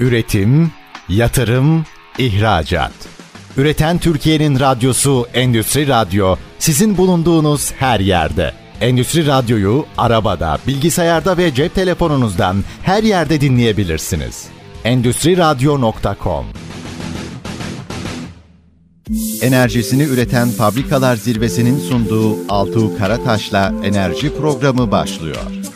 Üretim, yatırım, ihracat. Üreten Türkiye'nin radyosu Endüstri Radyo sizin bulunduğunuz her yerde. Endüstri Radyo'yu arabada, bilgisayarda ve cep telefonunuzdan her yerde dinleyebilirsiniz. Endüstri Radyo.com Enerjisini üreten fabrikalar zirvesinin sunduğu Altuğ Karataş'la enerji programı başlıyor.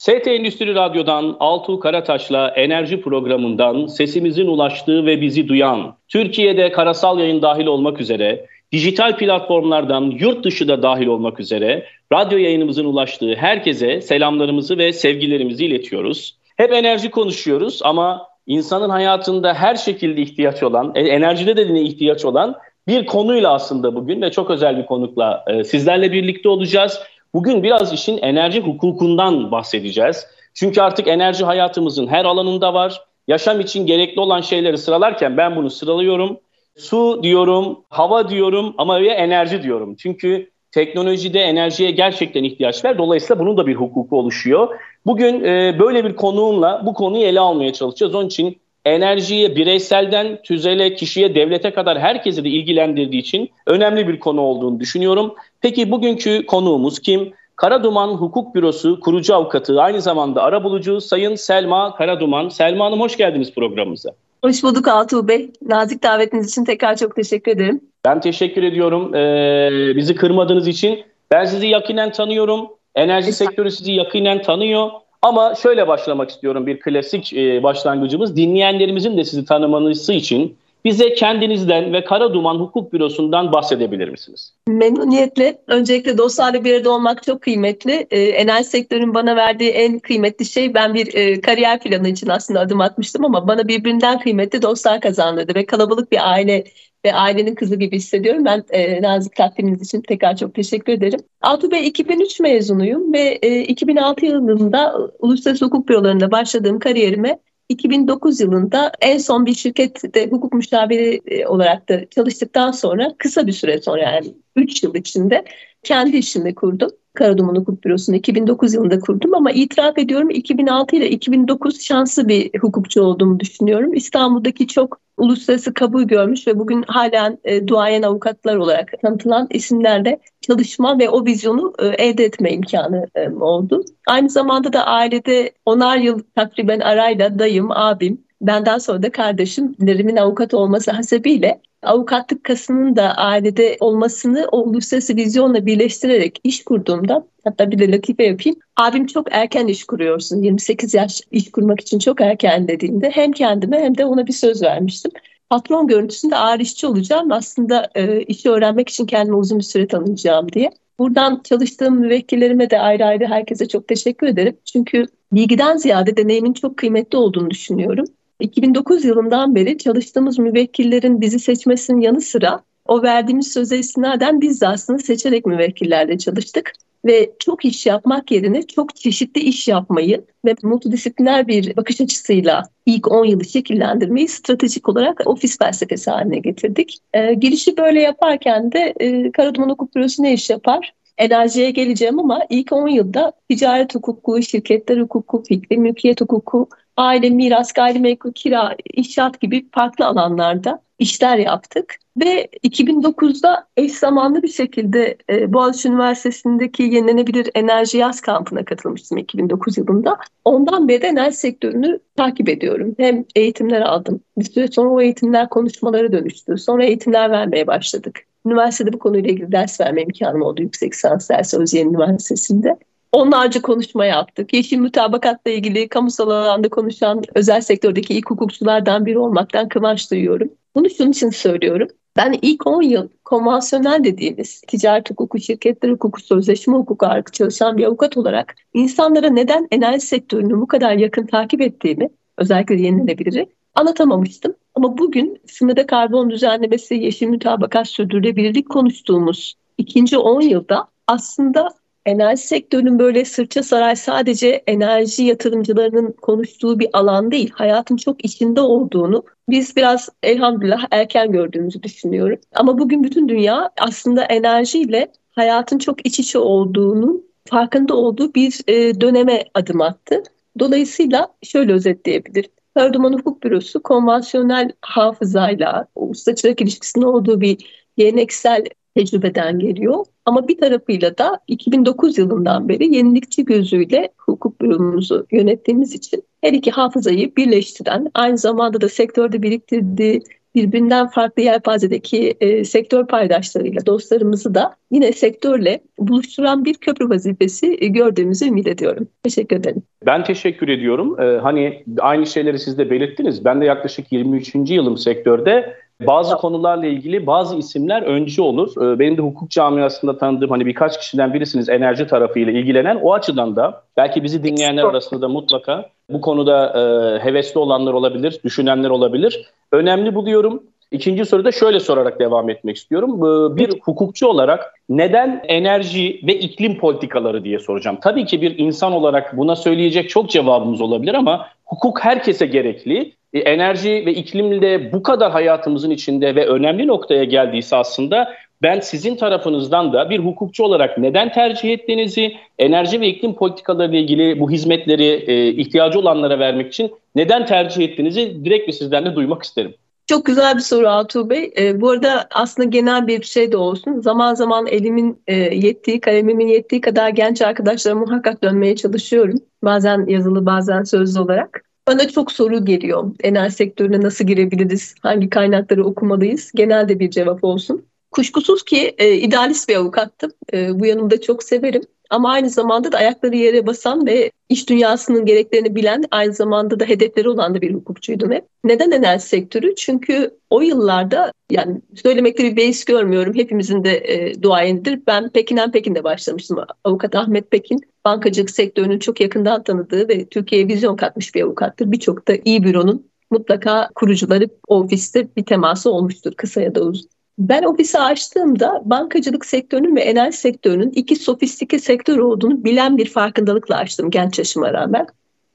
ST Endüstri Radyo'dan Altuğ Karataş'la enerji programından sesimizin ulaştığı ve bizi duyan, Türkiye'de karasal yayın dahil olmak üzere, dijital platformlardan yurt dışı da dahil olmak üzere radyo yayınımızın ulaştığı herkese selamlarımızı ve sevgilerimizi iletiyoruz. Hep enerji konuşuyoruz ama insanın hayatında her şekilde ihtiyaç olan, e, enerjide de yine ihtiyaç olan bir konuyla aslında bugün ve çok özel bir konukla e, sizlerle birlikte olacağız. Bugün biraz işin enerji hukukundan bahsedeceğiz. Çünkü artık enerji hayatımızın her alanında var. Yaşam için gerekli olan şeyleri sıralarken ben bunu sıralıyorum. Su diyorum, hava diyorum ama ve enerji diyorum. Çünkü teknolojide enerjiye gerçekten ihtiyaç var. Dolayısıyla bunun da bir hukuku oluşuyor. Bugün e, böyle bir konuğumla bu konuyu ele almaya çalışacağız. Onun için enerjiye bireyselden tüzele, kişiye, devlete kadar herkesi de ilgilendirdiği için önemli bir konu olduğunu düşünüyorum. Peki bugünkü konuğumuz kim? Karaduman Hukuk Bürosu kurucu avukatı, aynı zamanda arabulucu Sayın Selma Karaduman. Selma Hanım hoş geldiniz programımıza. Hoş bulduk Altuğ Bey. Nazik davetiniz için tekrar çok teşekkür ederim. Ben teşekkür ediyorum ee, bizi kırmadığınız için. Ben sizi yakinen tanıyorum. Enerji sektörü sizi yakinen tanıyor. Ama şöyle başlamak istiyorum bir klasik e, başlangıcımız. Dinleyenlerimizin de sizi tanımanızı için bize kendinizden ve Kara Duman Hukuk Bürosu'ndan bahsedebilir misiniz? Memnuniyetle. Öncelikle dostlarla bir arada olmak çok kıymetli. Ee, enerji sektörünün bana verdiği en kıymetli şey ben bir e, kariyer planı için aslında adım atmıştım ama bana birbirinden kıymetli dostlar kazandırdı ve kalabalık bir aile ve ailenin kızı gibi hissediyorum. Ben e, nazik takdiminiz için tekrar çok teşekkür ederim. Altuğ Bey 2003 mezunuyum ve e, 2006 yılında uluslararası hukuk bürolarında başladığım kariyerime 2009 yılında en son bir şirkette hukuk müşaviri e, olarak da çalıştıktan sonra kısa bir süre sonra yani 3 yıl içinde kendi işimi kurdum. Karaduman Hukuk Bürosu'nu 2009 yılında kurdum ama itiraf ediyorum 2006 ile 2009 şanslı bir hukukçu olduğumu düşünüyorum. İstanbul'daki çok uluslararası kabul görmüş ve bugün halen e, duayen avukatlar olarak tanıtılan isimlerle çalışma ve o vizyonu e, elde etme imkanı e, oldu. Aynı zamanda da ailede onar yıl takriben arayla dayım, abim, benden sonra da kardeşimlerimin avukat olması hasebiyle avukatlık kasının da ailede olmasını o uluslararası vizyonla birleştirerek iş kurduğumda hatta bir de latife yapayım. Abim çok erken iş kuruyorsun. 28 yaş iş kurmak için çok erken dediğinde hem kendime hem de ona bir söz vermiştim. Patron görüntüsünde ağır işçi olacağım. Aslında e, işi öğrenmek için kendime uzun bir süre tanıyacağım diye. Buradan çalıştığım müvekkillerime de ayrı ayrı herkese çok teşekkür ederim. Çünkü bilgiden ziyade deneyimin çok kıymetli olduğunu düşünüyorum. 2009 yılından beri çalıştığımız müvekkillerin bizi seçmesinin yanı sıra o verdiğimiz söze istinaden biz de aslında seçerek müvekkillerle çalıştık ve çok iş yapmak yerine çok çeşitli iş yapmayı ve multidisipliner bir bakış açısıyla ilk 10 yılı şekillendirmeyi stratejik olarak ofis felsefesi haline getirdik. E, girişi böyle yaparken de e, Karaduman Hukuk Bürosu ne iş yapar? Enerjiye geleceğim ama ilk 10 yılda ticaret hukuku, şirketler hukuku, fikri mülkiyet hukuku, aile, miras, gayrimenkul, kira, inşaat gibi farklı alanlarda işler yaptık. Ve 2009'da eş zamanlı bir şekilde e, Boğaziçi Üniversitesi'ndeki yenilenebilir enerji yaz kampına katılmıştım 2009 yılında. Ondan beri enerji sektörünü takip ediyorum. Hem eğitimler aldım. Bir süre sonra o eğitimler konuşmalara dönüştü. Sonra eğitimler vermeye başladık. Üniversitede bu konuyla ilgili ders verme imkanım oldu yüksek lisans dersi Özyeğin Üniversitesi'nde. Onlarca konuşma yaptık. Yeşil mutabakatla ilgili kamusal alanda konuşan özel sektördeki ilk hukukçulardan biri olmaktan kıvanç duyuyorum. Bunu şunun için söylüyorum. Ben ilk 10 yıl konvansiyonel dediğimiz ticaret hukuku, şirketler hukuku, sözleşme hukuku ağırlıklı çalışan bir avukat olarak insanlara neden enerji sektörünü bu kadar yakın takip ettiğimi, özellikle yenilenebiliri anlatamamıştım. Ama bugün sınırda karbon düzenlemesi, yeşil mütabakat, sürdürülebilirlik konuştuğumuz ikinci 10 yılda aslında enerji sektörünün böyle sırça saray sadece enerji yatırımcılarının konuştuğu bir alan değil. Hayatın çok içinde olduğunu biz biraz elhamdülillah erken gördüğümüzü düşünüyorum. Ama bugün bütün dünya aslında enerjiyle hayatın çok iç içe olduğunu farkında olduğu bir e, döneme adım attı. Dolayısıyla şöyle özetleyebilirim. Perduman Hukuk Bürosu konvansiyonel hafızayla usta çırak ilişkisinin olduğu bir geleneksel tecrübeden geliyor. Ama bir tarafıyla da 2009 yılından beri yenilikçi gözüyle hukuk büromuzu yönettiğimiz için her iki hafızayı birleştiren, aynı zamanda da sektörde biriktirdiği birbirinden farklı yelpazedeki e, sektör paydaşlarıyla dostlarımızı da yine sektörle buluşturan bir köprü vazifesi e, gördüğümüzü ümit ediyorum. Teşekkür ederim. Ben teşekkür ediyorum. Ee, hani aynı şeyleri siz de belirttiniz. Ben de yaklaşık 23. yılım sektörde bazı konularla ilgili bazı isimler öncü olur. Ee, benim de hukuk camiasında tanıdığım hani birkaç kişiden birisiniz enerji tarafıyla ilgilenen. O açıdan da belki bizi dinleyenler arasında da mutlaka bu konuda e, hevesli olanlar olabilir, düşünenler olabilir. Önemli buluyorum. İkinci soruda şöyle sorarak devam etmek istiyorum. Bir hukukçu olarak neden enerji ve iklim politikaları diye soracağım. Tabii ki bir insan olarak buna söyleyecek çok cevabımız olabilir ama hukuk herkese gerekli. E, enerji ve iklim de bu kadar hayatımızın içinde ve önemli noktaya geldiyse aslında ben sizin tarafınızdan da bir hukukçu olarak neden tercih ettiğinizi, enerji ve iklim politikaları ile ilgili bu hizmetleri e, ihtiyacı olanlara vermek için neden tercih ettiğinizi direkt bir sizden de duymak isterim. Çok güzel bir soru Altuğ Bey. E, bu arada aslında genel bir şey de olsun. Zaman zaman elimin e, yettiği, kalemimin yettiği kadar genç arkadaşlara muhakkak dönmeye çalışıyorum. Bazen yazılı, bazen sözlü olarak. Bana çok soru geliyor. Enerji sektörüne nasıl girebiliriz? Hangi kaynakları okumalıyız? Genelde bir cevap olsun. Kuşkusuz ki e, idealist bir avukattım. E, bu yanımda çok severim. Ama aynı zamanda da ayakları yere basan ve iş dünyasının gereklerini bilen, aynı zamanda da hedefleri olan da bir hukukçuydum hep. Neden enerji sektörü? Çünkü o yıllarda yani söylemekte bir beis görmüyorum. Hepimizin de e, duayenidir. Ben Pekin'en Pekin'de başlamıştım. Avukat Ahmet Pekin bankacılık sektörünün çok yakından tanıdığı ve Türkiye'ye vizyon katmış bir avukattır. Birçok da iyi büronun mutlaka kurucuları ofiste bir teması olmuştur kısa ya da uzun. Ben ofisi açtığımda bankacılık sektörünün ve enerji sektörünün iki sofistike sektör olduğunu bilen bir farkındalıkla açtım genç yaşıma rağmen.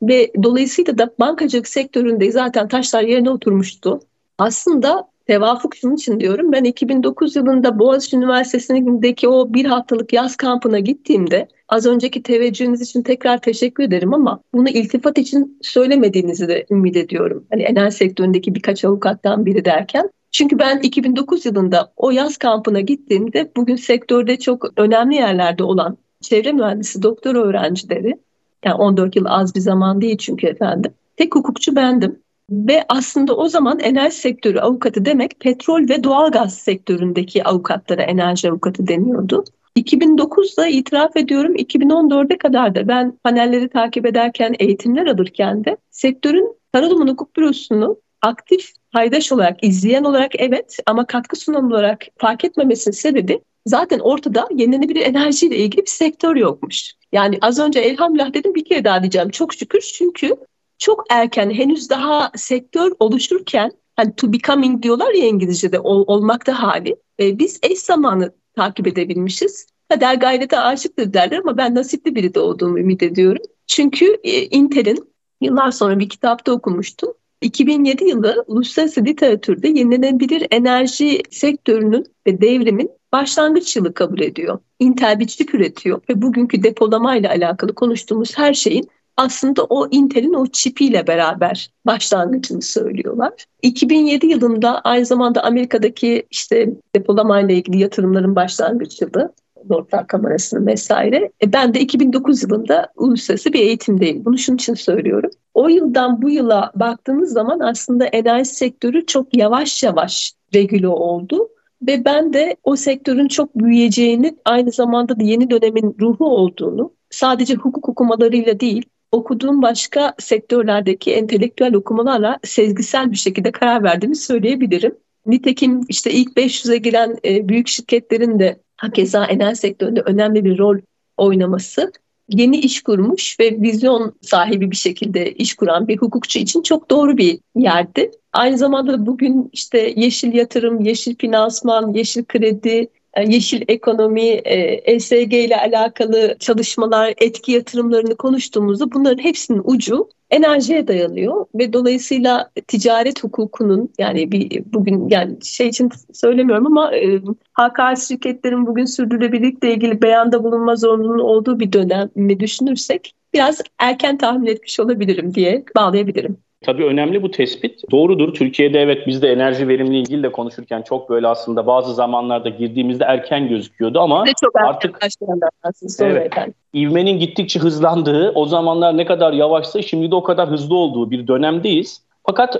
Ve dolayısıyla da bankacılık sektöründe zaten taşlar yerine oturmuştu. Aslında tevafuk şunun için diyorum. Ben 2009 yılında Boğaziçi Üniversitesi'ndeki o bir haftalık yaz kampına gittiğimde az önceki teveccühünüz için tekrar teşekkür ederim ama bunu iltifat için söylemediğinizi de ümit ediyorum. Hani enerji sektöründeki birkaç avukattan biri derken çünkü ben 2009 yılında o yaz kampına gittiğimde bugün sektörde çok önemli yerlerde olan çevre mühendisi doktor öğrencileri yani 14 yıl az bir zaman değil çünkü efendim. Tek hukukçu bendim. Ve aslında o zaman enerji sektörü avukatı demek petrol ve doğalgaz sektöründeki avukatlara enerji avukatı deniyordu. 2009'da itiraf ediyorum 2014'e kadar da ben panelleri takip ederken eğitimler alırken de sektörün Karaduman Hukuk Bürosu'nu aktif paydaş olarak, izleyen olarak evet ama katkı sunan olarak fark etmemesinin sebebi zaten ortada yenilenebilir enerjiyle ilgili bir sektör yokmuş. Yani az önce elhamdülillah dedim bir kere daha diyeceğim çok şükür çünkü çok erken henüz daha sektör oluşurken hani to becoming diyorlar ya İngilizce'de ol, olmakta hali. E, biz eş zamanı takip edebilmişiz. Kader gayrete aşıktır derler ama ben nasipli biri de olduğumu ümit ediyorum. Çünkü e, Intel'in yıllar sonra bir kitapta okumuştum. 2007 yılı uluslararası literatürde yenilenebilir enerji sektörünün ve devrimin başlangıç yılı kabul ediyor. Intel bir çip üretiyor ve bugünkü depolamayla alakalı konuştuğumuz her şeyin aslında o Intel'in o çipiyle beraber başlangıcını söylüyorlar. 2007 yılında aynı zamanda Amerika'daki işte depolamayla ilgili yatırımların başlangıç yılı. Notlar kamerasının vesaire. E ben de 2009 yılında uluslararası bir eğitimdeyim. Bunu şunun için söylüyorum. O yıldan bu yıla baktığımız zaman aslında enerji sektörü çok yavaş yavaş regüle oldu. Ve ben de o sektörün çok büyüyeceğini aynı zamanda da yeni dönemin ruhu olduğunu sadece hukuk okumalarıyla değil okuduğum başka sektörlerdeki entelektüel okumalarla sezgisel bir şekilde karar verdiğimi söyleyebilirim. Nitekim işte ilk 500'e giren e, büyük şirketlerin de hakeza enerji sektöründe önemli bir rol oynaması yeni iş kurmuş ve vizyon sahibi bir şekilde iş kuran bir hukukçu için çok doğru bir yerdi. Aynı zamanda bugün işte yeşil yatırım, yeşil finansman, yeşil kredi, yeşil ekonomi, ESG e ile alakalı çalışmalar, etki yatırımlarını konuştuğumuzda bunların hepsinin ucu enerjiye dayanıyor ve dolayısıyla ticaret hukukunun yani bir bugün yani şey için söylemiyorum ama e, HKS şirketlerin bugün sürdürülebilirlikle ilgili beyanda bulunma zorunluluğu olduğu bir dönemi düşünürsek biraz erken tahmin etmiş olabilirim diye bağlayabilirim. Tabii önemli bu tespit. Doğrudur. Türkiye'de evet biz de enerji verimliliği ilgili de konuşurken çok böyle aslında bazı zamanlarda girdiğimizde erken gözüküyordu ama çok artık evet, ivmenin gittikçe hızlandığı, o zamanlar ne kadar yavaşsa şimdi de o kadar hızlı olduğu bir dönemdeyiz. Fakat e,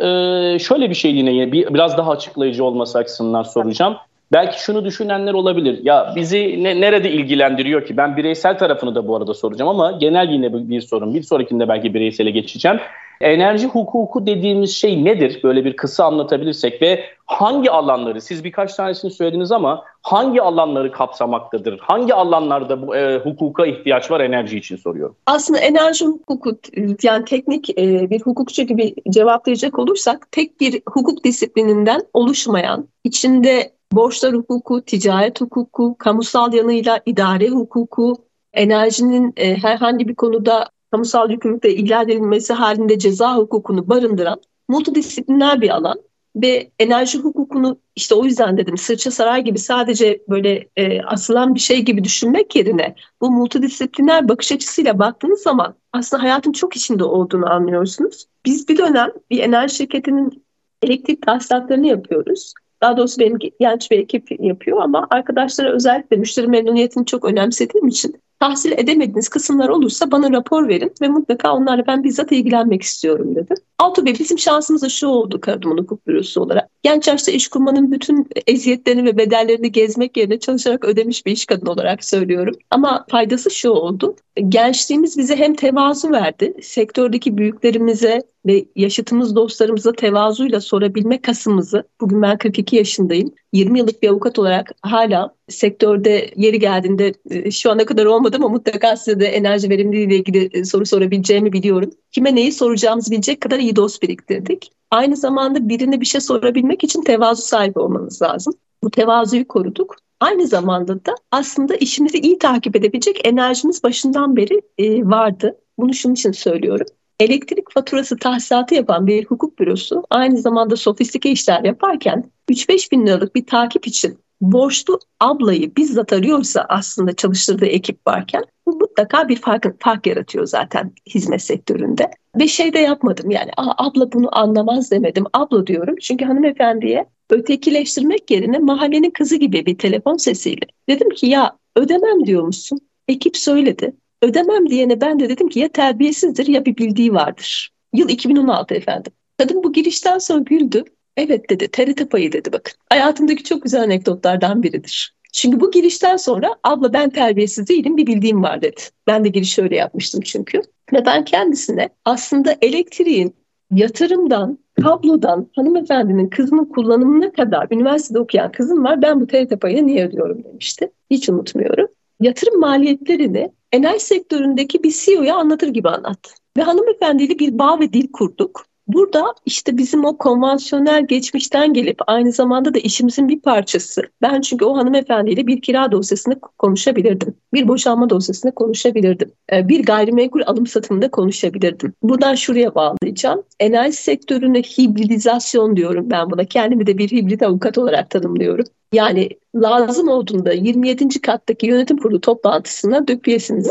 şöyle bir şey yine bir, biraz daha açıklayıcı olması açısından soracağım. Belki şunu düşünenler olabilir. Ya bizi ne, nerede ilgilendiriyor ki? Ben bireysel tarafını da bu arada soracağım ama genel yine bir, bir sorun. Bir sonrakinde belki bireysele geçeceğim. Enerji hukuku dediğimiz şey nedir? Böyle bir kısa anlatabilirsek ve hangi alanları, siz birkaç tanesini söylediniz ama hangi alanları kapsamaktadır? Hangi alanlarda bu e, hukuka ihtiyaç var enerji için soruyorum. Aslında enerji hukuku yani teknik e, bir hukukçu gibi cevaplayacak olursak tek bir hukuk disiplininden oluşmayan, içinde borçlar hukuku, ticaret hukuku, kamusal yanıyla idare hukuku, enerjinin e, herhangi bir konuda kamusal yükümlülükle ihlal edilmesi halinde ceza hukukunu barındıran multidisipliner bir alan ve enerji hukukunu işte o yüzden dedim sırça saray gibi sadece böyle e, asılan bir şey gibi düşünmek yerine bu multidisipliner bakış açısıyla baktığınız zaman aslında hayatın çok içinde olduğunu anlıyorsunuz. Biz bir dönem bir enerji şirketinin elektrik tahsilatlarını yapıyoruz. Daha doğrusu benim genç bir ekip yapıyor ama arkadaşlara özellikle müşteri memnuniyetini çok önemsediğim için tahsil edemediğiniz kısımlar olursa bana rapor verin ve mutlaka onlarla ben bizzat ilgilenmek istiyorum dedi. Altı Bey bizim şansımız da şu oldu Karaduman Hukuk Bürosu olarak. Genç yaşta iş kurmanın bütün eziyetlerini ve bedellerini gezmek yerine çalışarak ödemiş bir iş kadın olarak söylüyorum. Ama faydası şu oldu. Gençliğimiz bize hem tevazu verdi, sektördeki büyüklerimize ve yaşıtımız dostlarımıza tevazuyla sorabilme kasımızı, bugün ben 42 yaşındayım, 20 yıllık bir avukat olarak hala sektörde yeri geldiğinde e, şu ana kadar olmadı ama mutlaka size de enerji verimliliği ile ilgili e, soru sorabileceğimi biliyorum. Kime neyi soracağımızı bilecek kadar iyi dost biriktirdik. Aynı zamanda birine bir şey sorabilmek için tevazu sahibi olmanız lazım. Bu tevazuyu koruduk. Aynı zamanda da aslında işimizi iyi takip edebilecek enerjimiz başından beri e, vardı. Bunu şunun için söylüyorum. Elektrik faturası tahsisatı yapan bir hukuk bürosu aynı zamanda sofistike işler yaparken 3-5 bin liralık bir takip için borçlu ablayı bizzat arıyorsa aslında çalıştırdığı ekip varken bu mutlaka bir fark, fark yaratıyor zaten hizmet sektöründe. Ve şey de yapmadım yani abla bunu anlamaz demedim. Abla diyorum çünkü hanımefendiye ötekileştirmek yerine mahallenin kızı gibi bir telefon sesiyle. Dedim ki ya ödemem diyormuşsun. Ekip söyledi. Ödemem diyene ben de dedim ki ya terbiyesizdir ya bir bildiği vardır. Yıl 2016 efendim. Kadın bu girişten sonra güldü. Evet dedi TRT payı dedi bakın. Hayatımdaki çok güzel anekdotlardan biridir. Çünkü bu girişten sonra abla ben terbiyesiz değilim bir bildiğim var dedi. Ben de giriş öyle yapmıştım çünkü. Ve ben kendisine aslında elektriğin yatırımdan, kablodan hanımefendinin kızının kullanımına kadar üniversitede okuyan kızım var. Ben bu TRT payını niye ödüyorum demişti. Hiç unutmuyorum. Yatırım maliyetlerini enerji sektöründeki bir CEO'ya anlatır gibi anlattı. Ve hanımefendiyle bir bağ ve dil kurduk. Burada işte bizim o konvansiyonel geçmişten gelip aynı zamanda da işimizin bir parçası. Ben çünkü o hanımefendiyle bir kira dosyasını konuşabilirdim. Bir boşanma dosyasını konuşabilirdim. Ee, bir gayrimenkul alım satımında konuşabilirdim. Buradan şuraya bağlayacağım. Enerji sektörüne hibridizasyon diyorum ben buna. Kendimi de bir hibrit avukat olarak tanımlıyorum. Yani lazım olduğunda 27. kattaki yönetim kurulu toplantısına döküyesinizi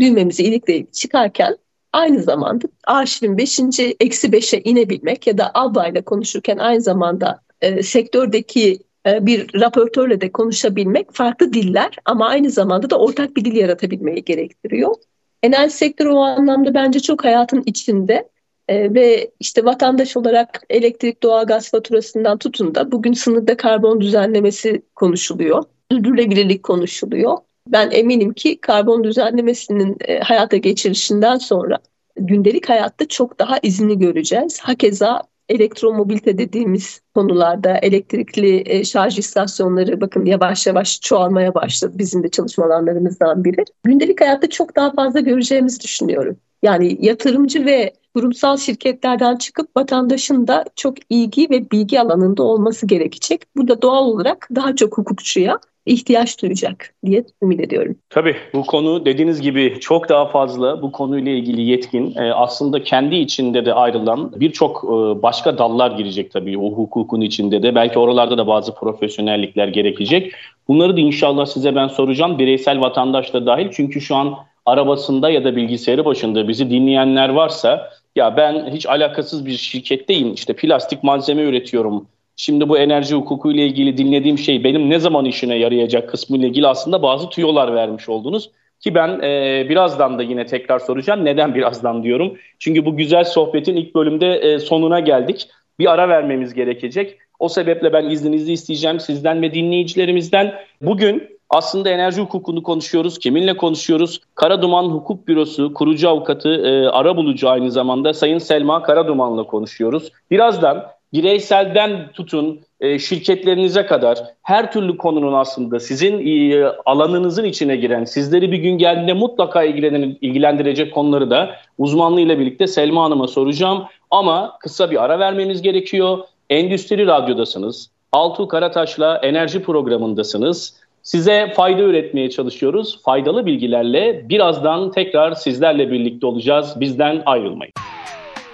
düğmemizi ilikleyip çıkarken aynı zamanda arşivin 5. eksi 5'e inebilmek ya da ablayla konuşurken aynı zamanda e, sektördeki e, bir raportörle de konuşabilmek farklı diller ama aynı zamanda da ortak bir dil yaratabilmeyi gerektiriyor. Enerji sektörü o anlamda bence çok hayatın içinde e, ve işte vatandaş olarak elektrik, doğalgaz faturasından tutun da bugün sınırda karbon düzenlemesi konuşuluyor. Sürdürülebilirlik konuşuluyor. Ben eminim ki karbon düzenlemesinin e, hayata geçirişinden sonra gündelik hayatta çok daha izini göreceğiz. Hakeza elektromobilite dediğimiz konularda elektrikli e, şarj istasyonları bakın yavaş yavaş çoğalmaya başladı. Bizim de çalışma alanlarımızdan biri. Gündelik hayatta çok daha fazla göreceğimizi düşünüyorum. Yani yatırımcı ve kurumsal şirketlerden çıkıp vatandaşın da çok ilgi ve bilgi alanında olması gerekecek. Bu da doğal olarak daha çok hukukçuya ihtiyaç duyacak diye ümit ediyorum. Tabii bu konu dediğiniz gibi çok daha fazla bu konuyla ilgili yetkin e, aslında kendi içinde de ayrılan birçok e, başka dallar girecek tabii o hukukun içinde de belki oralarda da bazı profesyonellikler gerekecek. Bunları da inşallah size ben soracağım bireysel vatandaş da dahil çünkü şu an arabasında ya da bilgisayarı başında bizi dinleyenler varsa ya ben hiç alakasız bir şirketteyim işte plastik malzeme üretiyorum. Şimdi bu enerji hukuku ile ilgili dinlediğim şey benim ne zaman işine yarayacak kısmı ile ilgili aslında bazı tüyolar vermiş oldunuz. Ki ben e, birazdan da yine tekrar soracağım. Neden birazdan diyorum? Çünkü bu güzel sohbetin ilk bölümde e, sonuna geldik. Bir ara vermemiz gerekecek. O sebeple ben izninizi isteyeceğim sizden ve dinleyicilerimizden. Bugün aslında enerji hukukunu konuşuyoruz. Kiminle konuşuyoruz? Karaduman Hukuk Bürosu kurucu avukatı, e, ara bulucu aynı zamanda Sayın Selma Karaduman'la konuşuyoruz. Birazdan bireyselden tutun e, şirketlerinize kadar her türlü konunun aslında sizin e, alanınızın içine giren, sizleri bir gün geldiğinde mutlaka ilgilendirecek konuları da uzmanlığıyla birlikte Selma Hanım'a soracağım. Ama kısa bir ara vermemiz gerekiyor. Endüstri Radyo'dasınız. Altuğ Karataş'la enerji programındasınız. Size fayda üretmeye çalışıyoruz. Faydalı bilgilerle birazdan tekrar sizlerle birlikte olacağız. Bizden ayrılmayın.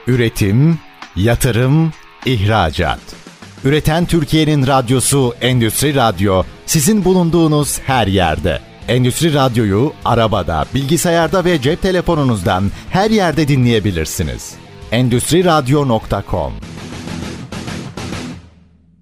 Üretim, yatırım, ihracat. Üreten Türkiye'nin radyosu Endüstri Radyo sizin bulunduğunuz her yerde. Endüstri Radyo'yu arabada, bilgisayarda ve cep telefonunuzdan her yerde dinleyebilirsiniz. Endüstri Radyo.com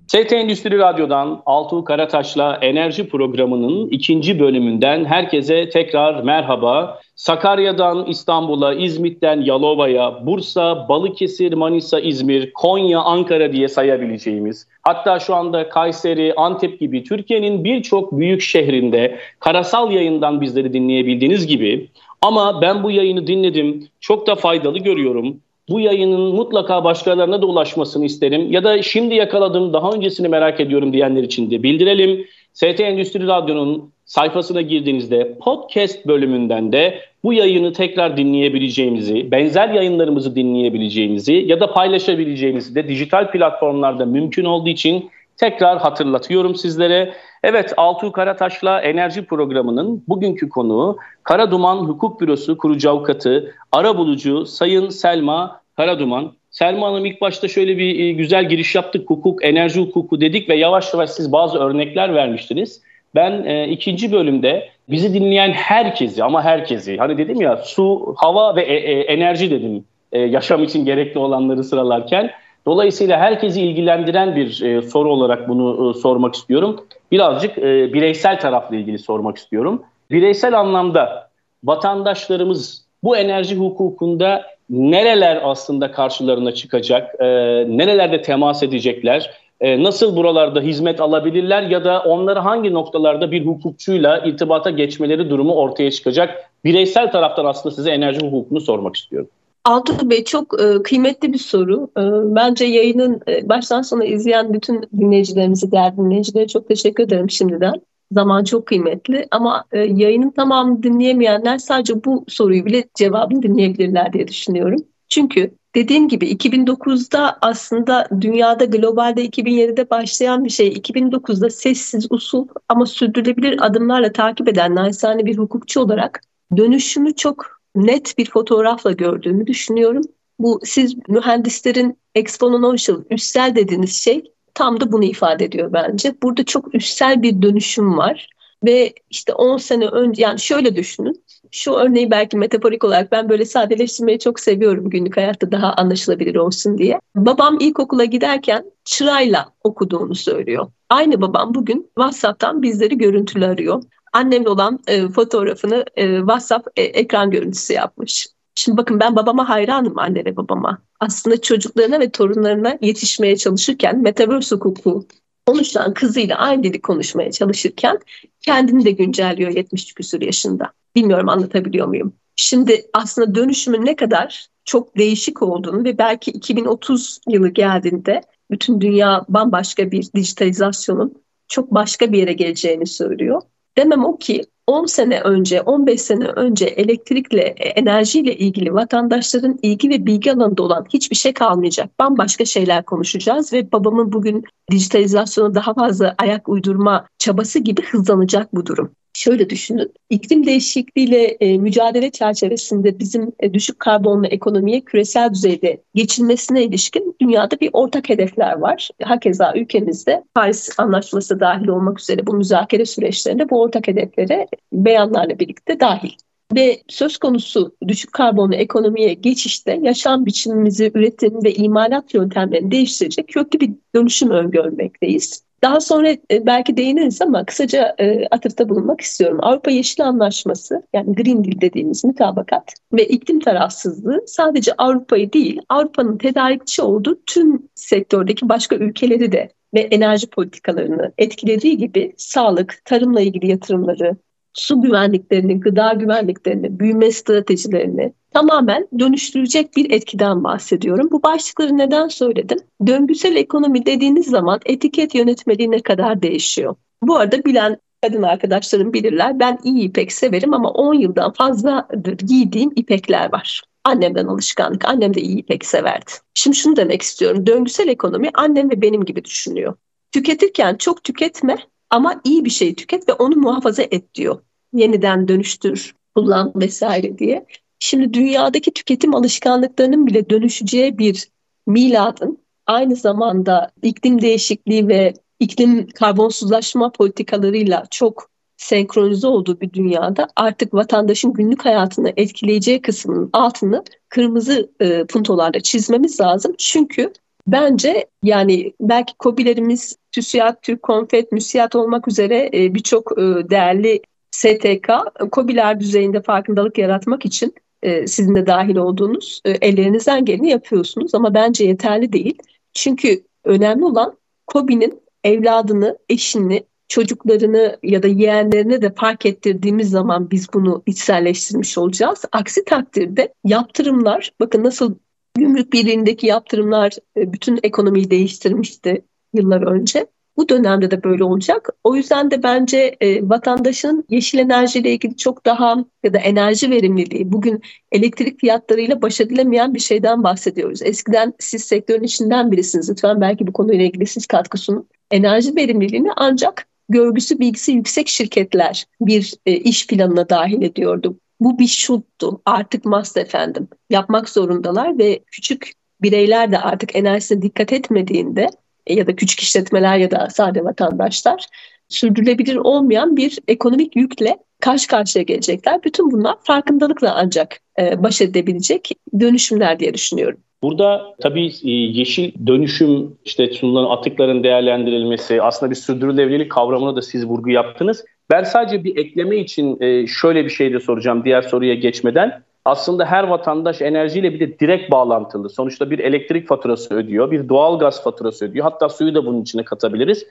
ST Endüstri Radyo'dan Altuğ Karataş'la enerji programının ikinci bölümünden herkese tekrar merhaba. Sakarya'dan İstanbul'a, İzmit'ten Yalova'ya, Bursa, Balıkesir, Manisa, İzmir, Konya, Ankara diye sayabileceğimiz, hatta şu anda Kayseri, Antep gibi Türkiye'nin birçok büyük şehrinde karasal yayından bizleri dinleyebildiğiniz gibi ama ben bu yayını dinledim, çok da faydalı görüyorum bu yayının mutlaka başkalarına da ulaşmasını isterim. Ya da şimdi yakaladım daha öncesini merak ediyorum diyenler için de bildirelim. ST Endüstri Radyo'nun sayfasına girdiğinizde podcast bölümünden de bu yayını tekrar dinleyebileceğimizi, benzer yayınlarımızı dinleyebileceğinizi ya da paylaşabileceğimizi de dijital platformlarda mümkün olduğu için tekrar hatırlatıyorum sizlere. Evet Altuğ Karataş'la enerji programının bugünkü konuğu Karaduman Hukuk Bürosu kurucu avukatı, ara bulucu Sayın Selma Karaduman. Selma Hanım ilk başta şöyle bir e, güzel giriş yaptık. Hukuk, enerji hukuku dedik ve yavaş yavaş siz bazı örnekler vermiştiniz. Ben e, ikinci bölümde bizi dinleyen herkesi ama herkesi hani dedim ya su, hava ve e, e, enerji dedim e, yaşam için gerekli olanları sıralarken. Dolayısıyla herkesi ilgilendiren bir e, soru olarak bunu e, sormak istiyorum. Birazcık e, bireysel tarafla ilgili sormak istiyorum. Bireysel anlamda vatandaşlarımız bu enerji hukukunda nereler aslında karşılarına çıkacak, e, nerelerde temas edecekler, e, nasıl buralarda hizmet alabilirler ya da onları hangi noktalarda bir hukukçuyla irtibata geçmeleri durumu ortaya çıkacak. Bireysel taraftan aslında size enerji hukukunu sormak istiyorum. Altuğ Bey çok e, kıymetli bir soru. E, bence yayının e, baştan sona izleyen bütün dinleyicilerimize, değerli dinleyicilere çok teşekkür ederim şimdiden. Zaman çok kıymetli ama e, yayının tamamını dinleyemeyenler sadece bu soruyu bile cevabını dinleyebilirler diye düşünüyorum. Çünkü dediğim gibi 2009'da aslında dünyada globalde 2007'de başlayan bir şey 2009'da sessiz usul ama sürdürülebilir adımlarla takip eden naçizane bir hukukçu olarak dönüşümü çok net bir fotoğrafla gördüğümü düşünüyorum. Bu siz mühendislerin exponential, üstsel dediğiniz şey tam da bunu ifade ediyor bence. Burada çok üstsel bir dönüşüm var ve işte 10 sene önce yani şöyle düşünün. Şu örneği belki metaforik olarak ben böyle sadeleştirmeyi çok seviyorum günlük hayatta daha anlaşılabilir olsun diye. Babam ilkokula giderken çırayla okuduğunu söylüyor. Aynı babam bugün WhatsApp'tan bizleri görüntülü arıyor annemle olan e, fotoğrafını e, WhatsApp e, ekran görüntüsü yapmış. Şimdi bakın ben babama hayranım anne ve babama. Aslında çocuklarına ve torunlarına yetişmeye çalışırken Metaverse hukuku konuşan kızıyla aynı dili konuşmaya çalışırken kendini de güncelliyor 70 küsur yaşında. Bilmiyorum anlatabiliyor muyum? Şimdi aslında dönüşümün ne kadar çok değişik olduğunu ve belki 2030 yılı geldiğinde bütün dünya bambaşka bir dijitalizasyonun çok başka bir yere geleceğini söylüyor. Demem o ki 10 sene önce, 15 sene önce elektrikle, e, enerjiyle ilgili vatandaşların ilgi ve bilgi alanında olan hiçbir şey kalmayacak. Bambaşka şeyler konuşacağız ve babamın bugün dijitalizasyona daha fazla ayak uydurma çabası gibi hızlanacak bu durum. Şöyle düşünün, iklim değişikliğiyle e, mücadele çerçevesinde bizim e, düşük karbonlu ekonomiye küresel düzeyde geçilmesine ilişkin dünyada bir ortak hedefler var. Hakeza ülkemizde Paris Anlaşması dahil olmak üzere bu müzakere süreçlerinde bu ortak hedeflere beyanlarla birlikte dahil. Ve söz konusu düşük karbonlu ekonomiye geçişte yaşam biçimimizi, üretim ve imalat yöntemlerini değiştirecek köklü bir dönüşüm öngörmekteyiz. Daha sonra e, belki değiniriz ama kısaca e, atıfta bulunmak istiyorum. Avrupa Yeşil Anlaşması yani Green Deal dediğimiz mutabakat ve iklim tarafsızlığı sadece Avrupa'yı değil Avrupa'nın tedarikçi olduğu tüm sektördeki başka ülkeleri de ve enerji politikalarını etkilediği gibi sağlık, tarımla ilgili yatırımları, su güvenliklerini, gıda güvenliklerini, büyüme stratejilerini tamamen dönüştürecek bir etkiden bahsediyorum. Bu başlıkları neden söyledim? Döngüsel ekonomi dediğiniz zaman etiket yönetmeliği ne kadar değişiyor? Bu arada bilen kadın arkadaşlarım bilirler. Ben iyi ipek severim ama 10 yıldan fazladır giydiğim ipekler var. Annemden alışkanlık. Annem de iyi ipek severdi. Şimdi şunu demek istiyorum. Döngüsel ekonomi annem ve benim gibi düşünüyor. Tüketirken çok tüketme ama iyi bir şey tüket ve onu muhafaza et diyor. Yeniden dönüştür, kullan vesaire diye. Şimdi dünyadaki tüketim alışkanlıklarının bile dönüşeceği bir miladın aynı zamanda iklim değişikliği ve iklim karbonsuzlaşma politikalarıyla çok senkronize olduğu bir dünyada artık vatandaşın günlük hayatını etkileyeceği kısmının altını kırmızı e, puntolarla çizmemiz lazım. Çünkü bence yani belki kobilerimiz TÜSİAD, Türk Konfet, MÜSİAD olmak üzere e, birçok e, değerli STK kobiler düzeyinde farkındalık yaratmak için e, sizin de dahil olduğunuz ellerinizden geleni yapıyorsunuz ama bence yeterli değil. Çünkü önemli olan KOBİ'nin evladını, eşini, çocuklarını ya da yeğenlerini de fark ettirdiğimiz zaman biz bunu içselleştirmiş olacağız. Aksi takdirde yaptırımlar, bakın nasıl gümrük birliğindeki yaptırımlar e, bütün ekonomiyi değiştirmişti yıllar önce. Bu dönemde de böyle olacak. O yüzden de bence e, vatandaşın yeşil enerjiyle ilgili çok daha ya da enerji verimliliği bugün elektrik fiyatlarıyla baş edilemeyen bir şeyden bahsediyoruz. Eskiden siz sektörün içinden birisiniz. Lütfen belki bu konuyla ilgili siz katkı sunun. Enerji verimliliğini ancak görgüsü bilgisi yüksek şirketler bir e, iş planına dahil ediyordu. Bu bir şuttu. Artık must efendim. Yapmak zorundalar ve küçük bireyler de artık enerjisine dikkat etmediğinde ya da küçük işletmeler ya da sade vatandaşlar sürdürülebilir olmayan bir ekonomik yükle karşı karşıya gelecekler. Bütün bunlar farkındalıkla ancak e, baş edebilecek dönüşümler diye düşünüyorum. Burada tabii e, yeşil dönüşüm, işte sunulan atıkların değerlendirilmesi, aslında bir sürdürülebilirlik kavramına da siz vurgu yaptınız. Ben sadece bir ekleme için e, şöyle bir şey de soracağım diğer soruya geçmeden aslında her vatandaş enerjiyle bir de direkt bağlantılı. Sonuçta bir elektrik faturası ödüyor, bir doğal gaz faturası ödüyor. Hatta suyu da bunun içine katabiliriz.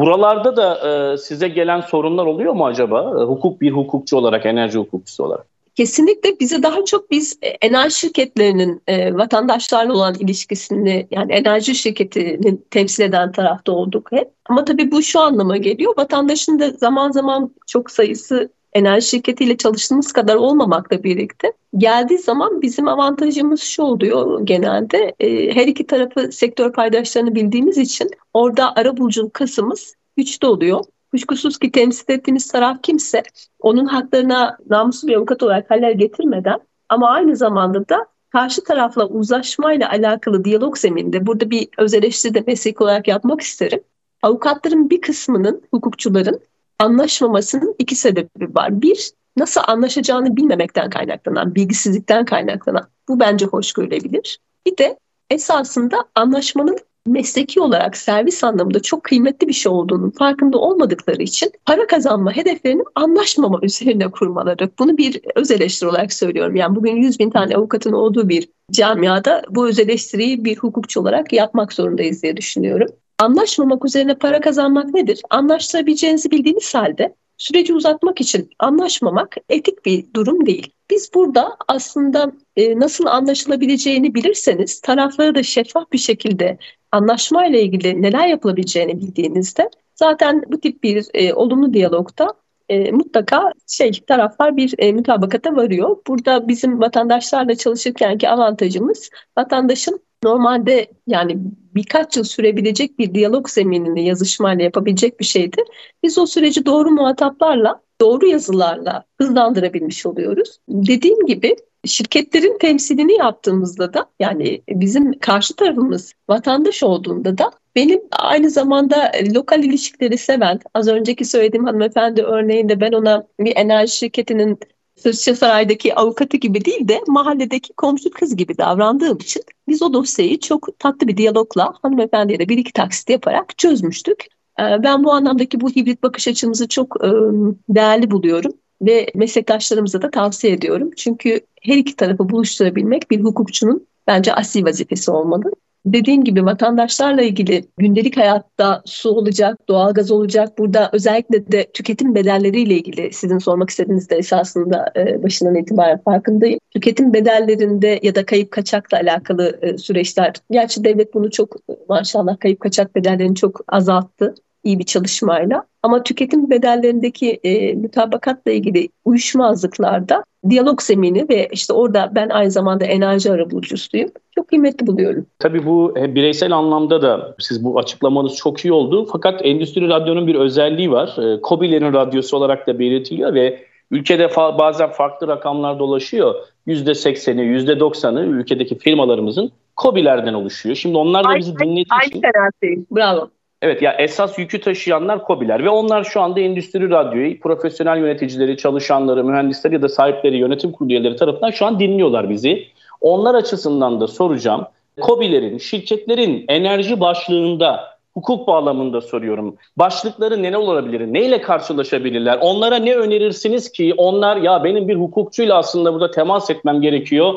Buralarda da e, size gelen sorunlar oluyor mu acaba? E, hukuk bir hukukçu olarak, enerji hukukçusu olarak. Kesinlikle bize daha çok biz e, enerji şirketlerinin e, vatandaşlarla olan ilişkisini yani enerji şirketini temsil eden tarafta olduk hep. Ama tabii bu şu anlama geliyor. Vatandaşın da zaman zaman çok sayısı enerji şirketiyle çalıştığımız kadar olmamakla birlikte geldiği zaman bizim avantajımız şu oluyor genelde e, her iki tarafı sektör paydaşlarını bildiğimiz için orada ara buluculuk kasımız güçlü oluyor. Kuşkusuz ki temsil ettiğimiz taraf kimse onun haklarına namuslu bir avukat olarak haller getirmeden ama aynı zamanda da karşı tarafla uzlaşmayla alakalı diyalog zemininde burada bir öz de meslek olarak yapmak isterim. Avukatların bir kısmının, hukukçuların anlaşmamasının iki sebebi var. Bir, nasıl anlaşacağını bilmemekten kaynaklanan, bilgisizlikten kaynaklanan. Bu bence hoş görülebilir. Bir de esasında anlaşmanın mesleki olarak servis anlamında çok kıymetli bir şey olduğunun farkında olmadıkları için para kazanma hedeflerini anlaşmama üzerine kurmaları. Bunu bir öz eleştiri olarak söylüyorum. Yani bugün 100 bin tane avukatın olduğu bir camiada bu öz eleştiriyi bir hukukçu olarak yapmak zorundayız diye düşünüyorum. Anlaşmamak üzerine para kazanmak nedir? Anlaştırabileceğinizi bildiğiniz halde süreci uzatmak için anlaşmamak etik bir durum değil. Biz burada aslında e, nasıl anlaşılabileceğini bilirseniz tarafları da şeffaf bir şekilde anlaşmayla ilgili neler yapılabileceğini bildiğinizde zaten bu tip bir e, olumlu diyalogta e, mutlaka şey taraflar bir e, mutabakata varıyor. Burada bizim vatandaşlarla çalışırkenki avantajımız vatandaşın normalde yani birkaç yıl sürebilecek bir diyalog zeminini yazışmayla yapabilecek bir şeydi. Biz o süreci doğru muhataplarla, doğru yazılarla hızlandırabilmiş oluyoruz. Dediğim gibi şirketlerin temsilini yaptığımızda da yani bizim karşı tarafımız vatandaş olduğunda da benim aynı zamanda lokal ilişkileri seven, az önceki söylediğim hanımefendi örneğinde ben ona bir enerji şirketinin Sırça Saray'daki avukatı gibi değil de mahalledeki komşu kız gibi davrandığım için biz o dosyayı çok tatlı bir diyalogla hanımefendiye de bir iki taksit yaparak çözmüştük. Ee, ben bu anlamdaki bu hibrit bakış açımızı çok ıı, değerli buluyorum ve meslektaşlarımıza da tavsiye ediyorum. Çünkü her iki tarafı buluşturabilmek bir hukukçunun bence asli vazifesi olmalı. Dediğim gibi vatandaşlarla ilgili gündelik hayatta su olacak, doğalgaz olacak. Burada özellikle de tüketim bedelleriyle ilgili sizin sormak istediğiniz de esasında e, başından itibaren farkındayım. Tüketim bedellerinde ya da kayıp kaçakla alakalı e, süreçler. Gerçi devlet bunu çok maşallah kayıp kaçak bedellerini çok azalttı iyi bir çalışmayla. Ama tüketim bedellerindeki e, mütabakatla ilgili uyuşmazlıklarda diyalog zemini ve işte orada ben aynı zamanda enerji arabulucusuyum. Çok kıymetli buluyorum. Tabii bu bireysel anlamda da siz bu açıklamanız çok iyi oldu. Fakat Endüstri Radyo'nun bir özelliği var. E, COBİ'lerin radyosu olarak da belirtiliyor ve ülkede fa- bazen farklı rakamlar dolaşıyor. %80'i, %90'ı ülkedeki firmalarımızın COBİ'lerden oluşuyor. Şimdi onlar da bizi dinlediği için... Aynı Bravo. Evet ya esas yükü taşıyanlar COBİ'ler ve onlar şu anda Endüstri Radyo'yu profesyonel yöneticileri, çalışanları, mühendisleri ya da sahipleri, yönetim kurulu üyeleri tarafından şu an dinliyorlar bizi. Onlar açısından da soracağım. COBİ'lerin, şirketlerin enerji başlığında hukuk bağlamında soruyorum. Başlıkları neler olabilir? Neyle karşılaşabilirler? Onlara ne önerirsiniz ki onlar ya benim bir hukukçuyla aslında burada temas etmem gerekiyor